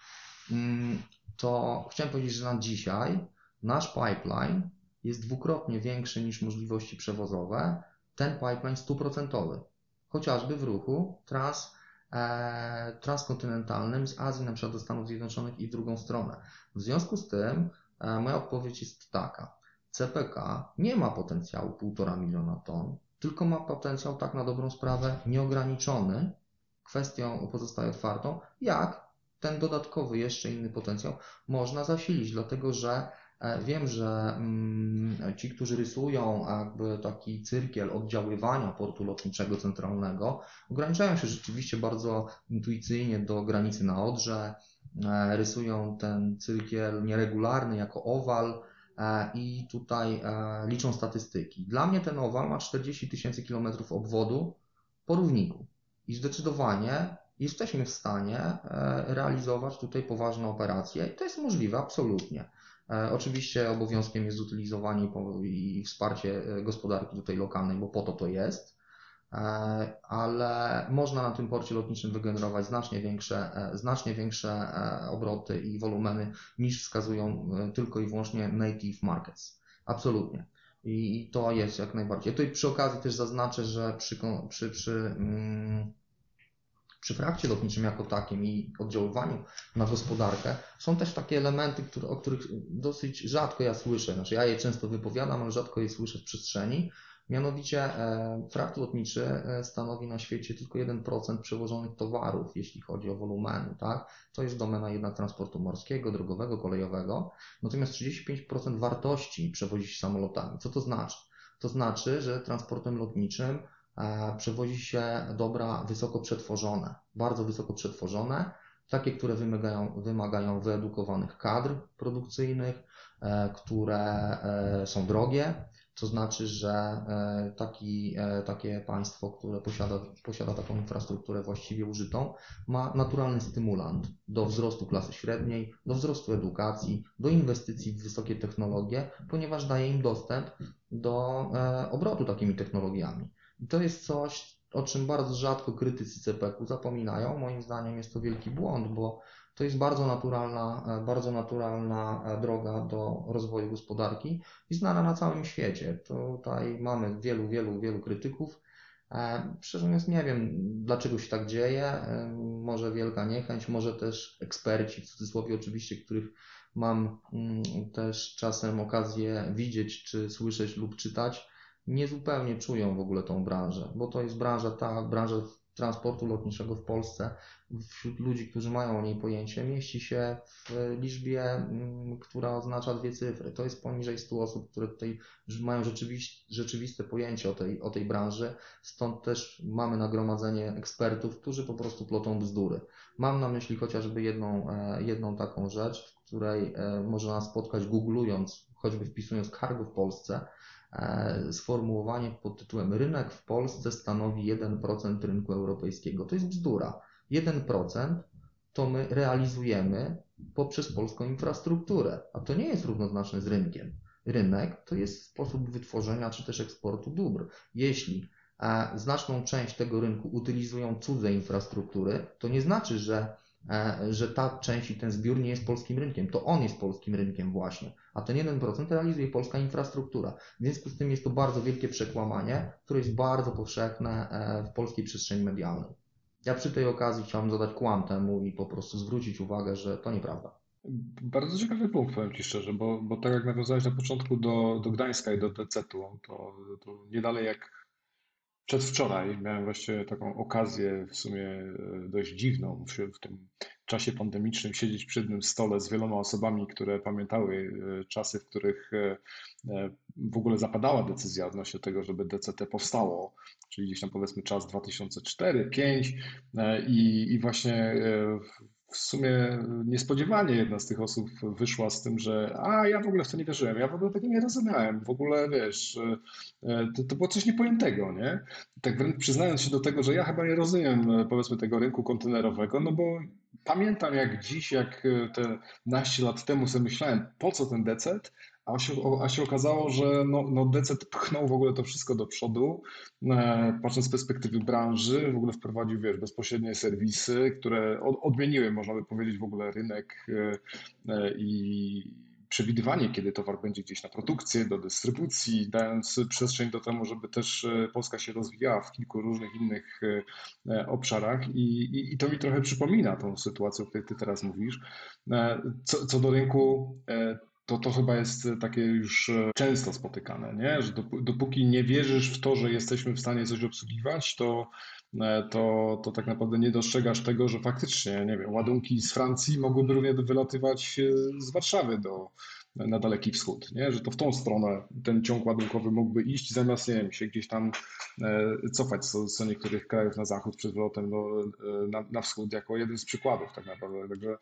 mm, to chciałem powiedzieć, że na dzisiaj nasz pipeline jest dwukrotnie większy niż możliwości przewozowe, ten pipeline stuprocentowy, chociażby w ruchu trans, e, transkontynentalnym z Azji na przykład do Stanów Zjednoczonych i w drugą stronę. W związku z tym e, moja odpowiedź jest taka. CPK nie ma potencjału 1,5 miliona ton, tylko ma potencjał tak na dobrą sprawę nieograniczony. Kwestią pozostaje otwartą, jak ten dodatkowy, jeszcze inny potencjał można zasilić, dlatego że e, wiem, że mm, ci, którzy rysują jakby taki cyrkiel oddziaływania portu lotniczego centralnego, ograniczają się rzeczywiście bardzo intuicyjnie do granicy na Odrze, e, rysują ten cyrkiel nieregularny jako owal i tutaj e, liczą statystyki. Dla mnie ten owal ma 40 tysięcy kilometrów obwodu po równiku i zdecydowanie jesteśmy w stanie e, realizować tutaj poważne operacje i to jest możliwe, absolutnie. E, Oczywiście obowiązkiem jest zutylizowanie i wsparcie e, gospodarki tutaj lokalnej, bo po to to jest, E, ale można na tym porcie lotniczym wygenerować znacznie większe, e, znacznie większe e, obroty i wolumeny niż wskazują e, tylko i wyłącznie native markets. Absolutnie. I to jest jak najbardziej. Tutaj przy okazji też zaznaczę, że przy, przy, przy, mm, przy frakcie lotniczym jako takim i oddziaływaniu na gospodarkę są też takie elementy, które, o których dosyć rzadko ja słyszę. Znaczy ja je często wypowiadam, ale rzadko je słyszę w przestrzeni. Mianowicie e, frakt lotniczy e, stanowi na świecie tylko 1% przewożonych towarów, jeśli chodzi o wolumeny, tak? To jest domena jednak transportu morskiego, drogowego, kolejowego. Natomiast 35% wartości przewozi się samolotami. Co to znaczy? To znaczy, że transportem lotniczym e, przewozi się dobra wysoko przetworzone, bardzo wysoko przetworzone, takie, które wymagają, wymagają wyedukowanych kadr produkcyjnych, które są drogie, To znaczy, że e, taki, e, takie państwo, które posiada, posiada taką infrastrukturę właściwie użytą, ma naturalny stymulant do wzrostu klasy średniej, do wzrostu edukacji, do inwestycji w wysokie technologie, ponieważ daje im dostęp do e, obrotu takimi technologiami. I to jest coś, o czym bardzo rzadko krytycy CPK zapominają. Moim zdaniem jest to wielki błąd, bo to jest bardzo naturalna, e, bardzo naturalna e, droga do rozwoju gospodarki i znana na całym świecie. Tutaj mamy wielu, wielu, wielu krytyków. E, szczerze mówiąc, nie wiem, dlaczego się tak dzieje. Może wielka niechęć, może też eksperci, w cudzysłowie oczywiście, których mam mm, też czasem okazję widzieć, czy słyszeć lub czytać, nie zupełnie czują w ogóle tą branżę, bo to jest branża, ta branża transportu lotniczego w Polsce wśród ludzi, którzy mają o niej pojęcie, mieści się w liczbie, mm, która oznacza dwie cyfry. To jest poniżej 100 osób, które tutaj mają rzeczywiste pojęcie o tej, o tej branży. Stąd też mamy nagromadzenie ekspertów, którzy po prostu plotą bzdury. Mam na myśli chociażby jedną, e, jedną taką rzecz, w której e, można spotkać googlując, choćby wpisując cargo w Polsce, sformułowanie pod tytułem Rynek w Polsce stanowi 1% rynku europejskiego. To jest bzdura. 1% to my realizujemy poprzez polską infrastrukturę, a to nie jest równoznaczne z rynkiem. Rynek to jest sposób wytworzenia czy też eksportu dóbr. Jeśli e, znaczną część tego rynku utylizują cudze infrastruktury, to nie znaczy, że E, że ta część i ten zbiór nie jest polskim rynkiem. To on jest polskim rynkiem właśnie, a ten 1% realizuje polska infrastruktura. W związku z tym jest to bardzo wielkie przekłamanie, które jest bardzo powszechne e, w polskiej przestrzeni medialnej. Ja przy tej okazji chciałbym zadać kłam temu i po prostu zwrócić uwagę, że to nieprawda. Bardzo ciekawy punkt, powiem Ci szczerze, bo, bo tak jak nawiązałeś na początku do, do Gdańska i do DC-u, to, to nie dalej jak Przedwczoraj miałem właśnie taką okazję, w sumie e, dość dziwną, w, tym czasie pandemicznym siedzieć przy jednym stole z wieloma osobami, które pamiętały e, czasy, w których e, w ogóle zapadała decyzja odnośnie tego, żeby DCT powstało, czyli gdzieś tam powiedzmy czas 2004-2005 i, i właśnie w sumie niespodziewanie jedna z tych osób wyszła z tym, że a ja w ogóle w to nie wierzyłem, ja w ogóle tego nie rozumiałem, w ogóle wiesz, e, to, to było coś niepojętego, nie? Tak wręcz przyznając się do tego, że ja chyba nie rozumiem powiedzmy tego rynku kontenerowego, no bo pamiętam jak dziś, jak te naście lat temu sobie myślałem, po co ten decet, a się, a się okazało, że no, no Decet pchnął w ogóle to wszystko do przodu, e, patrząc z perspektywy branży, w ogóle wprowadził, wiesz, bezpośrednie serwisy, które od, odmieniły, można by powiedzieć, w ogóle rynek e, e, i przewidywanie, kiedy towar będzie gdzieś na produkcję, do dystrybucji, dając przestrzeń do temu, żeby też Polska się rozwijała w kilku różnych innych obszarach i, i, i to mi trochę przypomina tą sytuację, o której ty teraz mówisz. Co, co do rynku to, to chyba jest takie już e, często spotykane, nie? że dopóki nie wierzysz w to, że jesteśmy w stanie coś obsługiwać, to, e, to, to tak naprawdę nie dostrzegasz tego, że faktycznie, nie wiem, ładunki z Francji mogłyby równie wylatywać e, z Warszawy do, na Daleki Wschód, nie? że to w tą stronę ten ciąg ładunkowy mógłby iść, zamiast nie wiem, się gdzieś tam e, cofać co, co niektórych krajów na zachód przed powrotem do, e, na, na wschód jako jeden z przykładów tak naprawdę. Także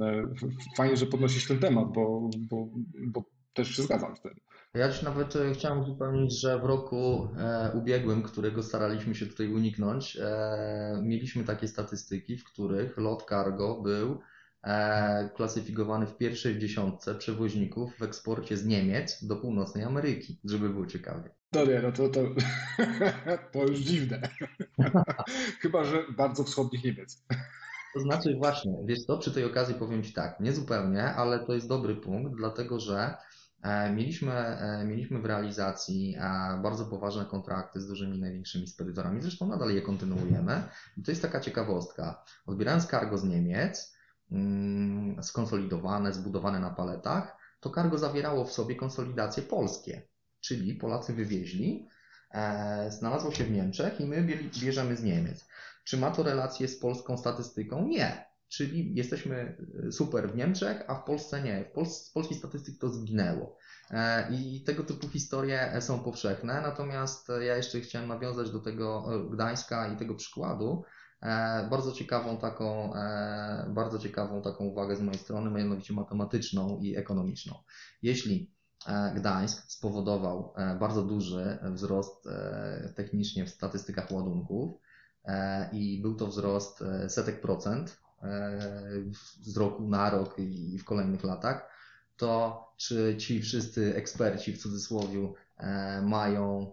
e, fajnie, że podnosisz ten temat, bo, bo, bo też się zgadzam z tym. Ja ci nawet chciałem uzupełnić, że w roku ubiegłym, którego staraliśmy się tutaj uniknąć, mieliśmy takie statystyki, w których lot cargo był klasyfikowany w pierwszej dziesiątce przewoźników w eksporcie z Niemiec do północnej Ameryki, żeby było ciekawie. No nie, no to, to, to już dziwne. Chyba, że bardzo wschodnich Niemiec. To znaczy właśnie, wiesz to, przy tej okazji powiem Ci tak, nie zupełnie, ale to jest dobry punkt, dlatego że e, Mieliśmy, e, mieliśmy w realizacji bardzo poważne kontrakty z dużymi, największymi spedytorami, zresztą nadal je kontynuujemy. I to jest taka ciekawostka. Odbierając cargo z Niemiec, skonsolidowane, zbudowane na paletach, to cargo zawierało w sobie konsolidacje polskie, czyli Polacy wywieźli, e, znalazło się w Niemczech i my bierzemy z Niemiec. Czy ma to relację z polską statystyką? Nie. Czyli jesteśmy e, super w Niemczech, a w Polsce nie. W Pol z polskiej statystyki to zginęło. E, I tego typu historie są powszechne. Natomiast ja jeszcze chciałem nawiązać do tego Gdańska i tego przykładu, E, bardzo ciekawą taką, e, bardzo ciekawą taką uwagę z mojej strony, mianowicie matematyczną i ekonomiczną. Jeśli e, Gdańsk spowodował e, bardzo duży wzrost e, technicznie w statystykach ładunków i był to wzrost setek procent z roku na rok i w kolejnych latach, to czy ci wszyscy eksperci w cudzysłowie mają,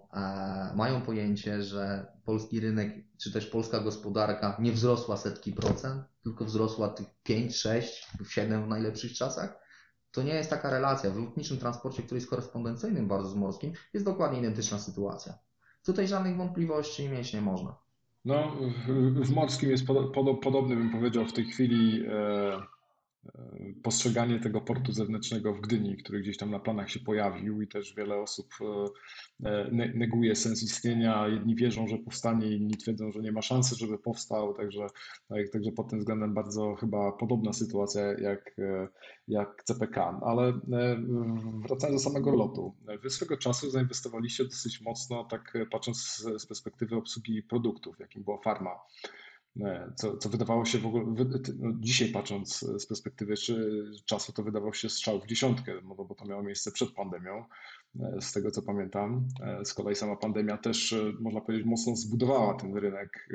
mają pojęcie, że polski rynek, czy też polska gospodarka nie wzrosła setki procent, tylko wzrosła tych 5, 6, 7 w najlepszych czasach? To nie jest taka relacja. W lotniczym transporcie, który jest korespondencyjnym bardzo z morskim, jest dokładnie identyczna sytuacja. Tutaj żadnych wątpliwości mieć nie można. No, w, morskim jest pod, podobny, bym powiedział, w tej chwili e, postrzeganie tego portu zewnętrznego w Gdyni, który gdzieś tam na planach się pojawił i też wiele osób e, e, neguje sens istnienia. Jedni wierzą, że powstanie, inni twierdzą, że nie ma szansy, żeby powstał, także, tak, także pod tym względem bardzo chyba podobna sytuacja jak, e, jak CPK. Ale wracając do samego lotu, wy swego czasu zainwestowaliście dosyć mocno, tak patrząc z perspektywy obsługi produktów, jakim była farma co, co wydawało się w ogóle, no dzisiaj patrząc z perspektywy czasu, to wydawał się strzał w dziesiątkę, no bo to miało miejsce przed pandemią, e, z tego co pamiętam. E, z kolei sama pandemia też, e, można powiedzieć, mocno zbudowała ten rynek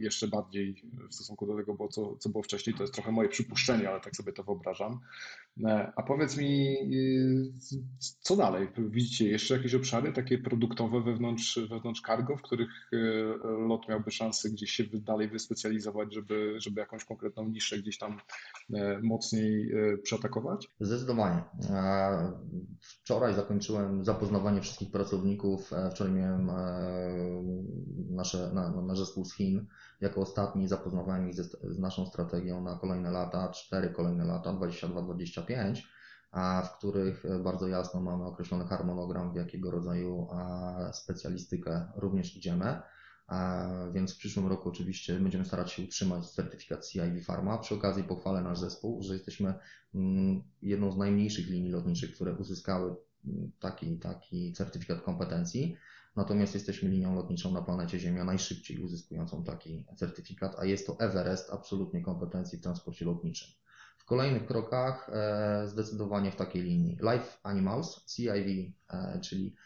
jeszcze bardziej w stosunku do tego, co, co było wcześniej. To jest trochę moje przypuszczenie, ale tak sobie to wyobrażam. A powiedz mi, co dalej? Widzicie jeszcze jakieś obszary takie produktowe wewnątrz, wewnątrz cargo, w których lot miałby szansę gdzieś się dalej wyspecjalizować, żeby, żeby jakąś konkretną niszę gdzieś tam mocniej przeatakować? Zdecydowanie. Wczoraj zakończyłem zapoznawanie wszystkich pracowników. E, wczoraj miałem e, nasze, na, nasz zespół z Chin jako ostatni zapoznawałem ich z, z naszą strategią na kolejne lata, cztery kolejne lata, 22-25, w których bardzo jasno mamy określony harmonogram, w jakiego rodzaju specjalistykę również idziemy. Więc w przyszłym roku oczywiście będziemy starać się utrzymać certyfikat CIV Pharma. Przy okazji pochwalę nasz zespół, że jesteśmy mm, jedną z najmniejszych linii lotniczych, które uzyskały taki, taki certyfikat kompetencji. Natomiast jesteśmy linią lotniczą na planecie Ziemia najszybciej uzyskującą taki certyfikat, a jest to Everest absolutnie kompetencji w transporcie lotniczym. W kolejnych krokach e, zdecydowanie w takiej linii Life Animals, CIV, e, czyli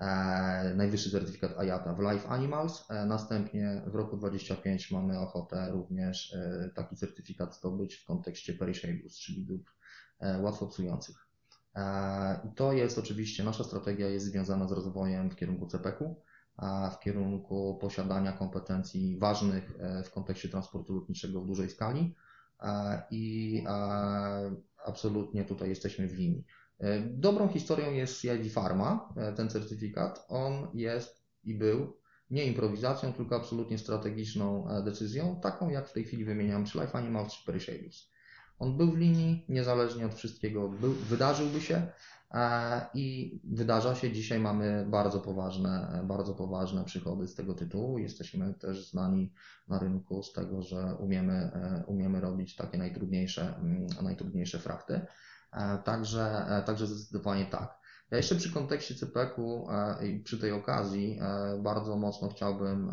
e, najwyższy certyfikat IATA w Life Animals. Następnie w roku 2025 mamy ochotę również taki certyfikat zdobyć w kontekście perishables, czyli dóbr łatwo psujących. I to jest oczywiście, nasza strategia jest związana z rozwojem w kierunku CPK-u, w kierunku posiadania kompetencji ważnych e, w kontekście transportu lotniczego w dużej skali i absolutnie tutaj jesteśmy w linii. E, dobrą historią jest CID Pharma, e, ten certyfikat. On jest i był nie improwizacją, tylko absolutnie strategiczną decyzją, taką jak w tej chwili wymieniam, czy Life Animals, czy Perishables. On był w linii, niezależnie od wszystkiego, był, wydarzyłby się e, i wydarza się. Dzisiaj mamy bardzo poważne, bardzo poważne przychody z tego tytułu. Jesteśmy też znani na rynku z tego, że umiemy, e, umiemy robić takie najtrudniejsze, mm, najtrudniejsze frakty. E, także, także zdecydowanie tak. Ja jeszcze przy kontekście CPK-u i przy tej okazji bardzo mocno chciałbym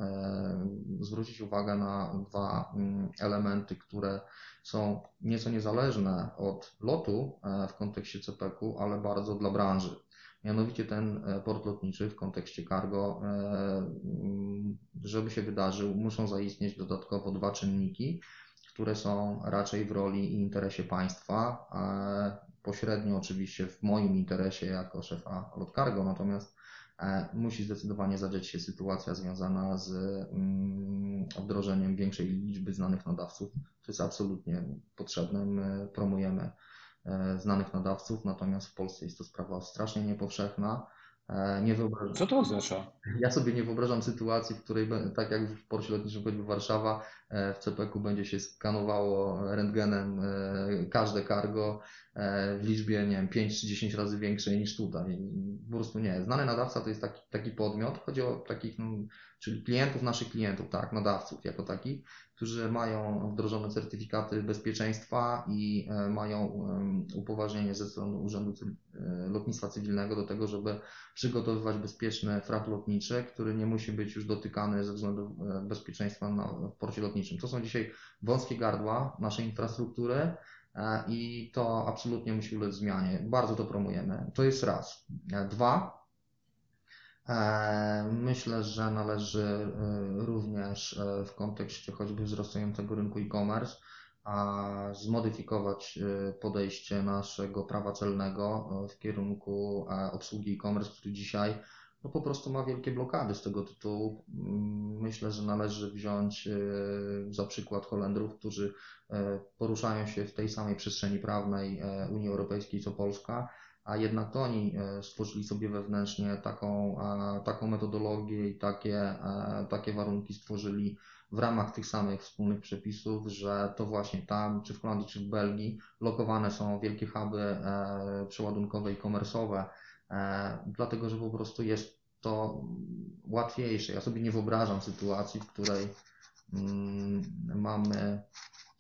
zwrócić uwagę na dwa mm, elementy, które są nieco niezależne od lotu e, w kontekście CPK-u, ale bardzo dla branży. Mianowicie ten e, port lotniczy w kontekście cargo, e, żeby się wydarzył, muszą zaistnieć dodatkowo dwa czynniki, które są raczej w roli i interesie państwa, pośrednio oczywiście w moim interesie jako szefa lot cargo, natomiast musi zdecydowanie zadziać się sytuacja związana z mm, wdrożeniem większej liczby znanych nadawców to jest absolutnie potrzebne. My promujemy e, znanych nadawców, natomiast w Polsce jest to sprawa strasznie niepowszechna. E, nie wyobrażam. Co to oznacza? Ja sobie nie wyobrażam sytuacji, w której, tak jak w porcie lotniczym choćby Warszawa, e, w CPK będzie się skanowało rentgenem każde cargo w liczbie, nie wiem, 5 czy 10 razy większej niż tutaj. Po prostu nie. Znany nadawca to jest taki, taki podmiot, chodzi o takich, czyli klientów naszych klientów, tak, nadawców jako takich, którzy mają wdrożone certyfikaty bezpieczeństwa i e, mają upoważnienie ze strony Urzędu e, Lotnictwa Cywilnego do tego, żeby przygotowywać bezpieczny frakt lotniczy, który nie musi być już dotykany ze względu e, bezpieczeństwa na, w porcie lotniczym. To są dzisiaj wąskie gardła naszej infrastruktury, e, i to absolutnie musi ulec zmianie. Bardzo to promujemy. To jest raz. Dwa, e, myślę, że należy e, również w kontekście choćby wzrastającego rynku e-commerce zmodyfikować podejście naszego prawa celnego w kierunku obsługi e-commerce, który dzisiaj no po prostu ma wielkie blokady z tego tytułu. Mm, Myślę, że należy wziąć e, za przykład Holendrów, którzy e, poruszają się w tej samej przestrzeni prawnej e, Unii Europejskiej co Polska, a jednak to oni stworzyli sobie wewnętrznie taką, taką metodologię i takie, takie warunki stworzyli w ramach tych samych wspólnych przepisów, że to właśnie tam, czy w Holandii, czy w Belgii, lokowane są wielkie huby przeładunkowe i komersowe, dlatego że po prostu jest to łatwiejsze. Ja sobie nie wyobrażam sytuacji, w której mm, mamy,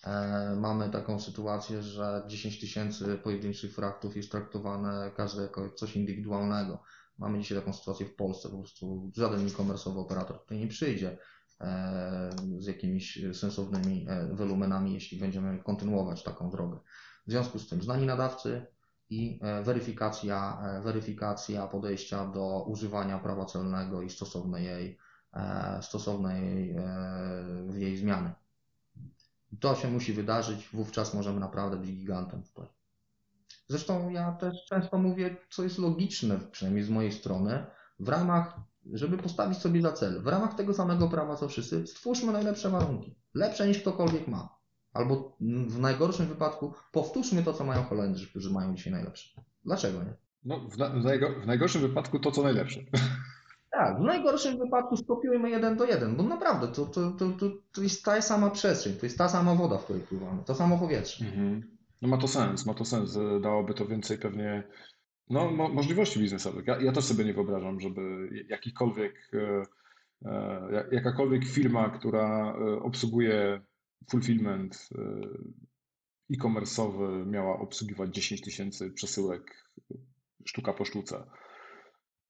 e, mamy taką sytuację, że 10 tysięcy pojedynczych frachtów jest traktowane każde jako coś indywidualnego. Mamy dzisiaj taką sytuację w Polsce, po prostu żaden e-commerce'owy operator tutaj nie przyjdzie e, z jakimiś sensownymi e, wolumenami, jeśli będziemy kontynuować taką drogę. W związku z tym znani nadawcy i e, weryfikacja, e, weryfikacja podejścia do używania prawa celnego i stosownej jej, e, stosownej jej zmiany. To się musi wydarzyć, wówczas możemy naprawdę być gigantem tutaj. Zresztą ja też często mówię, co jest logiczne, przynajmniej z mojej strony, w ramach, żeby postawić sobie za cel, w ramach tego samego prawa co wszyscy, stwórzmy najlepsze warunki. Lepsze niż ktokolwiek ma. Albo w najgorszym wypadku powtórzmy to, co mają Holendrzy, którzy mają dzisiaj najlepsze. Dlaczego nie? No, w, na, w, najgo, w najgorszym wypadku to co najlepsze. Tak, w najgorszym wypadku skopiujmy jeden do jeden, bo naprawdę to, to, to, to, jest ta sama przestrzeń, to jest ta sama woda, w której pływamy, to samo powietrze. Mhm. No ma to sens, ma to sens. e, Dałoby to więcej pewnie no, mo możliwości biznesowych. Ja, ja też sobie nie wyobrażam, żeby jakikolwiek, e, e, jak- jakakolwiek firma, która e, obsługuje fulfillment e, e-commerce'owy miała obsługiwać 10 tysięcy przesyłek sztuka po sztuce.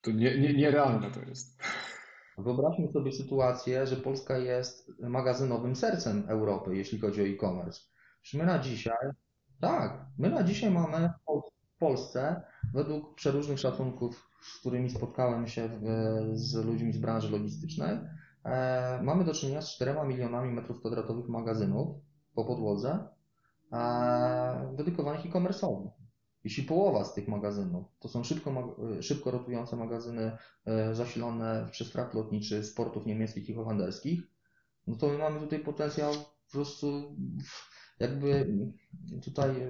To nie, nie, nierealne to jest. Wyobraźmy sobie sytuację, że Polska jest magazynowym sercem Europy, jeśli chodzi o e-commerce. My na dzisiaj, tak, my na dzisiaj mamy w Pol- w Polsce, według przeróżnych szacunków, z którymi spotkałem się w, z ludźmi z branży logistycznej, mamy do czynienia z 4 milionami metrów kwadratowych magazynów po podłodze e, dedykowanych e-commerce'owi. Jeśli połowa z tych magazynów to są szybko, mag- szybko rotujące magazyny e, zasilone przez frakt lotniczy z portów niemieckich i holenderskich, no to my mamy tutaj potencjał po prostu jakby tutaj e,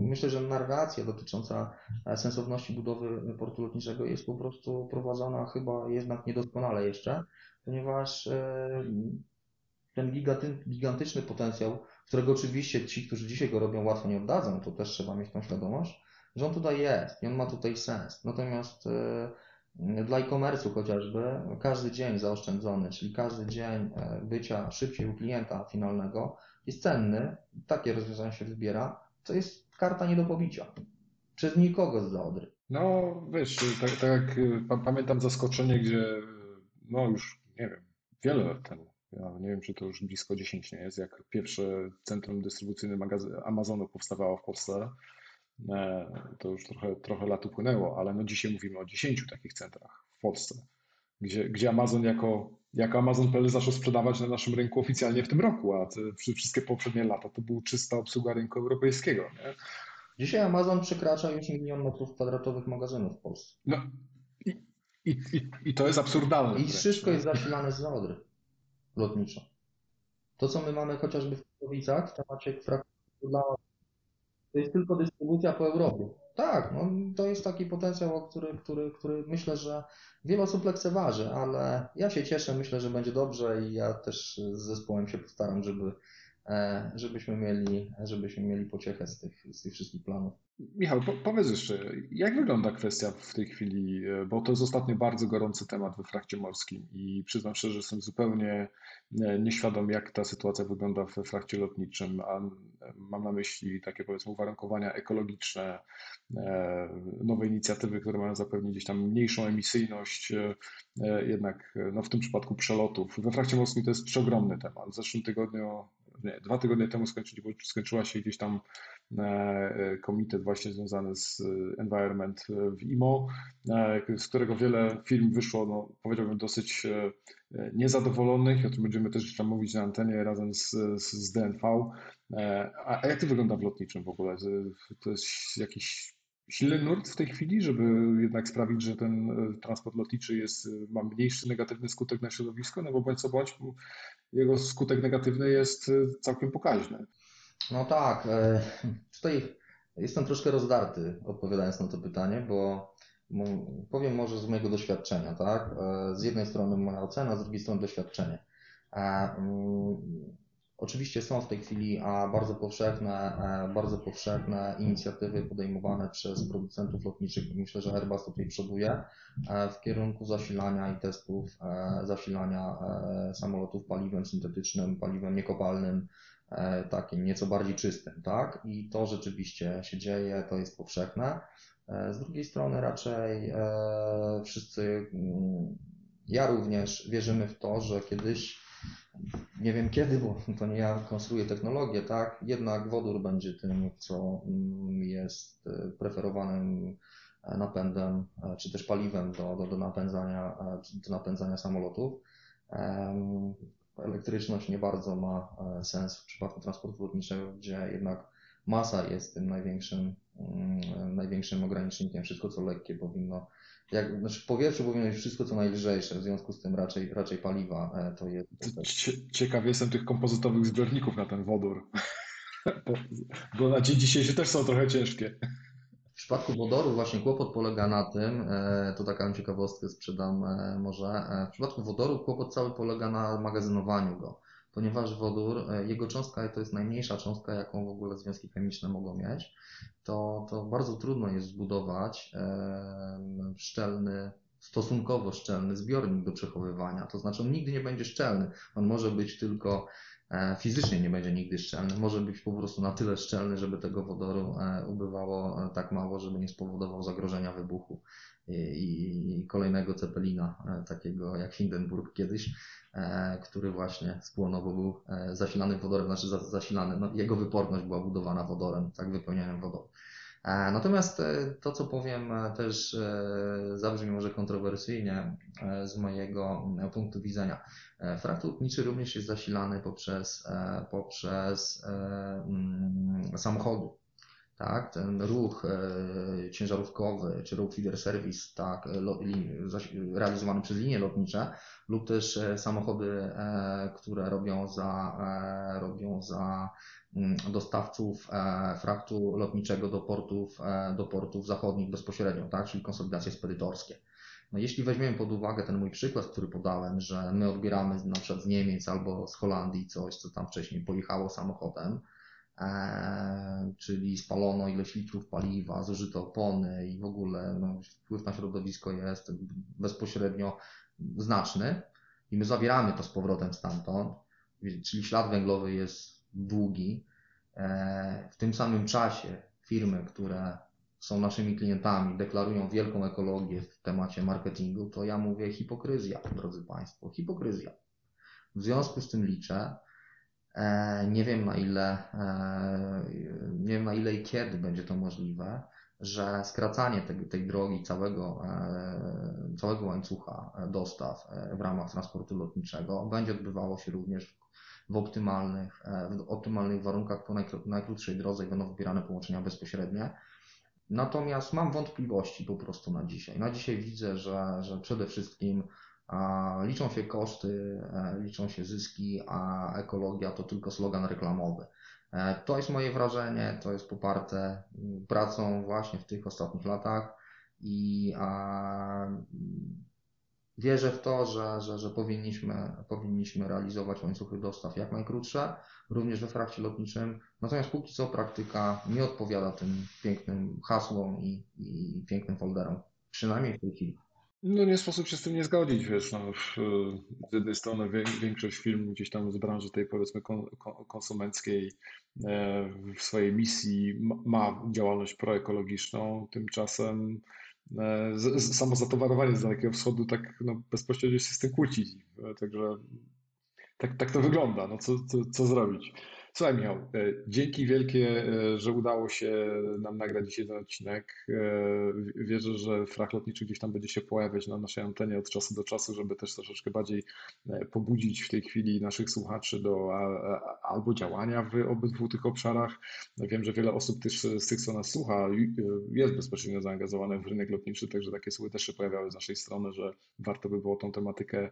myślę, że narracja dotycząca e, sensowności budowy portu lotniczego jest po prostu prowadzona chyba jednak niedoskonale jeszcze, ponieważ e, ten gigantyczny potencjał, którego oczywiście ci, którzy dzisiaj go robią, łatwo nie oddadzą, to też trzeba mieć tą świadomość, że on tutaj jest i on ma tutaj sens. Natomiast e, dla e-commerce'u chociażby każdy dzień zaoszczędzony, czyli każdy dzień e, bycia szybciej u klienta finalnego jest cenny, takie rozwiązanie się wybiera, to jest karta nie do pobicia. Przez nikogo z Odry. No, wiesz, tak, tak pamiętam zaskoczenie, gdzie, no już, nie wiem, wiele lat temu, ja nie wiem, czy to już blisko 10 nie jest, jak pierwsze centrum dystrybucyjne Amazonu powstawało w Polsce, e, to już trochę, trochę lat upłynęło, ale no dzisiaj mówimy o 10 takich centrach w Polsce, gdzie, gdzie Amazon jako, jako Amazon.pl zaczął sprzedawać na naszym rynku oficjalnie w tym roku, a te, wszystkie poprzednie lata to była czysta obsługa rynku europejskiego, nie? Dzisiaj Amazon przekracza już milion metrów kwadratowych magazynów w Polsce. No i, i, i, to jest absurdalne I wszystko nie? jest zasilane z Odry lotniczo. To, co my mamy chociażby w Katowicach w temacie to jest tylko dystrybucja po Europie. Tak, no, to jest taki potencjał, który, który, który myślę, że wiele osób lekceważy, ale ja się cieszę, myślę, że będzie dobrze i ja też z zespołem się postaram, żeby, żebyśmy mieli, żebyśmy mieli pociechę z tych, z tych wszystkich planów. Michał, po, powiedz jeszcze, jak wygląda kwestia w tej chwili, e, bo to jest ostatnio bardzo gorący temat we frakcie morskim i przyznam szczerze, że jestem zupełnie e, nieświadom, jak ta sytuacja wygląda we frakcie lotniczym, a e, mam na myśli takie powiedzmy uwarunkowania ekologiczne, e, nowe inicjatywy, które mają zapewnić gdzieś tam mniejszą emisyjność, e, e, jednak e, no w tym przypadku przelotów. We frakcie morskim to jest przeogromny temat. W zeszłym tygodniu nie, dwa tygodnie temu skończyli, skończyła się gdzieś tam e, e, komitet właśnie związany z e, environment w IMO, z którego wiele firm wyszło, no, powiedziałbym, dosyć niezadowolonych. O tym będziemy też tam mówić na antenie razem z, z, DNV. A, a jak to wygląda w lotniczym w ogóle? To jest jakiś silny nurt w tej chwili, żeby jednak sprawić, że ten e, transport lotniczy jest, e, ma mniejszy negatywny skutek na środowisko, no bo bądź co bądź, jego skutek negatywny jest e, całkiem pokaźny. No tak, tutaj jestem troszkę rozdarty odpowiadając na to pytanie, bo powiem może z mojego doświadczenia, tak? Z jednej strony moja ocena, z drugiej strony doświadczenie. Oczywiście są w tej chwili bardzo powszechne, e, bardzo powszechne inicjatywy podejmowane przez producentów lotniczych. Myślę, że Airbus tutaj przoduje e, w kierunku zasilania i testów e, zasilania samolotów paliwem syntetycznym, paliwem niekopalnym, takim nieco bardziej czystym, tak? I to rzeczywiście się dzieje, to jest powszechne. Z drugiej strony raczej wszyscy, mm, ja również wierzymy w to, że kiedyś, nie wiem kiedy, bo to nie ja konstruuję technologię, tak? Jednak wodór będzie tym, co mm, jest e, preferowanym e, napędem, e, czy też paliwem do, do, do napędzania, do napędzania samolotów. Elektryczność nie bardzo ma sens w przypadku transportu lotniczego, gdzie jednak masa jest tym największym, mm, największym ogranicznikiem. Wszystko co lekkie powinno, jak, znaczy w powietrzu powinno być wszystko co najlżejsze, w związku z tym raczej, raczej paliwa e, to jest. Cie- Ciekaw jestem tych kompozytowych zbiorników na ten wodór, bo, bo na dzień dzisiejszy też są trochę ciężkie. W przypadku wodoru właśnie kłopot polega na tym, e, to taką ciekawostkę sprzedam e, może, w przypadku wodoru kłopot cały polega na magazynowaniu go, ponieważ wodór, e, jego cząstka to jest najmniejsza cząstka, jaką w ogóle związki chemiczne mogą mieć, to, to bardzo trudno jest zbudować szczelny, stosunkowo szczelny zbiornik do przechowywania, to znaczy on nigdy nie będzie szczelny, on może być tylko e, fizycznie nie będzie nigdy szczelny, może być po prostu na tyle szczelny, żeby tego wodoru e, ubywało tak mało, żeby nie spowodował zagrożenia wybuchu i, i, kolejnego cepelina, e, takiego jak Hindenburg kiedyś, e, który właśnie spłonął, bo był e, zasilany wodorem, znaczy za- zasilany, no, jego wyporność była budowana wodorem, tak wypełnianiem wodoru. Natomiast to, co powiem, też zabrzmi może kontrowersyjnie z mojego punktu widzenia. Frakt lotniczy również jest zasilany poprzez, poprzez mm, samochody. Tak, ten ruch e, ciężarówkowy czy ruch feeder service, tak, e, lo, zaś- realizowany przez linie lotnicze lub też e, samochody, e, które robią za, e, robią za mm, dostawców e, fraktu lotniczego do portów, do portów zachodnich bezpośrednio, tak, czyli konsolidacje spedytorskie. No jeśli weźmiemy pod uwagę ten mój przykład, który podałem, że my odbieramy na przykład z Niemiec albo z Holandii coś, co tam wcześniej pojechało samochodem, czyli spalono ileś litrów paliwa, zużyto opony i w ogóle no, wpływ na środowisko jest bezpośrednio znaczny i my zabieramy to z powrotem stamtąd, czyli ślad węglowy jest długi. E, W tym samym czasie firmy, które są naszymi klientami, deklarują wielką ekologię w temacie marketingu, to ja mówię hipokryzja, drodzy Państwo, hipokryzja. W związku z tym liczę, nie wiem na ile, e, nie wiem na ile i kiedy będzie to możliwe, że skracanie tej, tej drogi całego, e, całego łańcucha dostaw e, w ramach transportu lotniczego będzie odbywało się również w optymalnych, e, w optymalnych warunkach po najkró- najkrótszej drodze i będą wybierane połączenia bezpośrednie. Natomiast mam wątpliwości po prostu na dzisiaj. Na dzisiaj widzę, że, że przede wszystkim liczą się koszty, e, liczą się zyski, a ekologia to tylko slogan reklamowy. E, To jest moje wrażenie, to jest poparte mm, pracą właśnie w tych ostatnich latach i mm, wierzę w to, że, że, że powinniśmy, powinniśmy realizować łańcuchy dostaw jak najkrótsze, również we frakcie lotniczym. Natomiast póki co praktyka nie odpowiada tym pięknym hasłom i, i pięknym folderom, przynajmniej w tej chwili. No nie sposób się z tym nie zgodzić, wiesz, no, w- z jednej strony większość firm gdzieś tam z branży tej powiedzmy kon, kon, konsumenckiej e, w swojej misji ma, działalność proekologiczną, tymczasem e, z, samo zatowarowanie z Dalekiego Wschodu tak no, bezpośrednio się z tym kłóci, E, także tak, tak to wygląda. No co, co, co zrobić? Słuchaj, Michał, e, dzięki wielkie, e, że udało się nam nagrać dzisiaj odcinek. E, Wierzę, że frach lotniczy gdzieś tam będzie się pojawiać na naszej antenie od czasu do czasu, żeby też troszeczkę bardziej pobudzić w tej chwili naszych słuchaczy do albo działania w obydwu tych obszarach. Wiem, że wiele osób też z tych, co nas słucha, jest bezpośrednio zaangażowanych w rynek lotniczy, także takie słowy też się pojawiały z naszej strony, że warto by było tą tematykę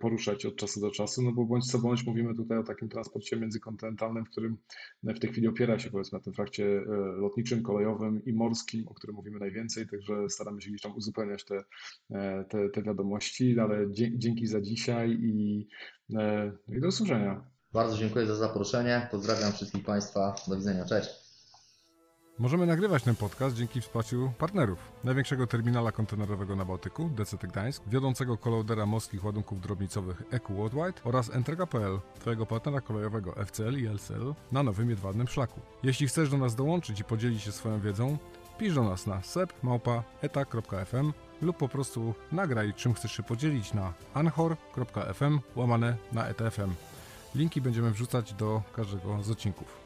poruszać od czasu do czasu, no bo bądź co bądź mówimy tutaj o takim transporcie w którym w tej chwili opiera się powiedzmy na tym frakcie e, lotniczym, kolejowym i morskim, o którym mówimy najwięcej, także staramy się gdzieś tam uzupełniać te, e, te, te wiadomości, ale dzięki za dzisiaj i, e, i do usłyszenia. Bardzo dziękuję za zaproszenie. Pozdrawiam wszystkich Państwa. Do widzenia. Cześć. Możemy nagrywać ten podcast dzięki wsparciu partnerów. Największego terminala kontenerowego na Bałtyku, DCT Gdańsk, wiodącego kolodera morskich ładunków drobnicowych EQ Worldwide oraz Entrega.pl, Twojego partnera kolejowego FCL i LCL na nowym jedwabnym szlaku. Jeśli chcesz do nas dołączyć i podzielić się swoją wiedzą, pisz do nas na sep.eta.fm lub po prostu nagraj czym chcesz się podzielić na anchor.fm łamane na etfm. Linki będziemy wrzucać do każdego z odcinków.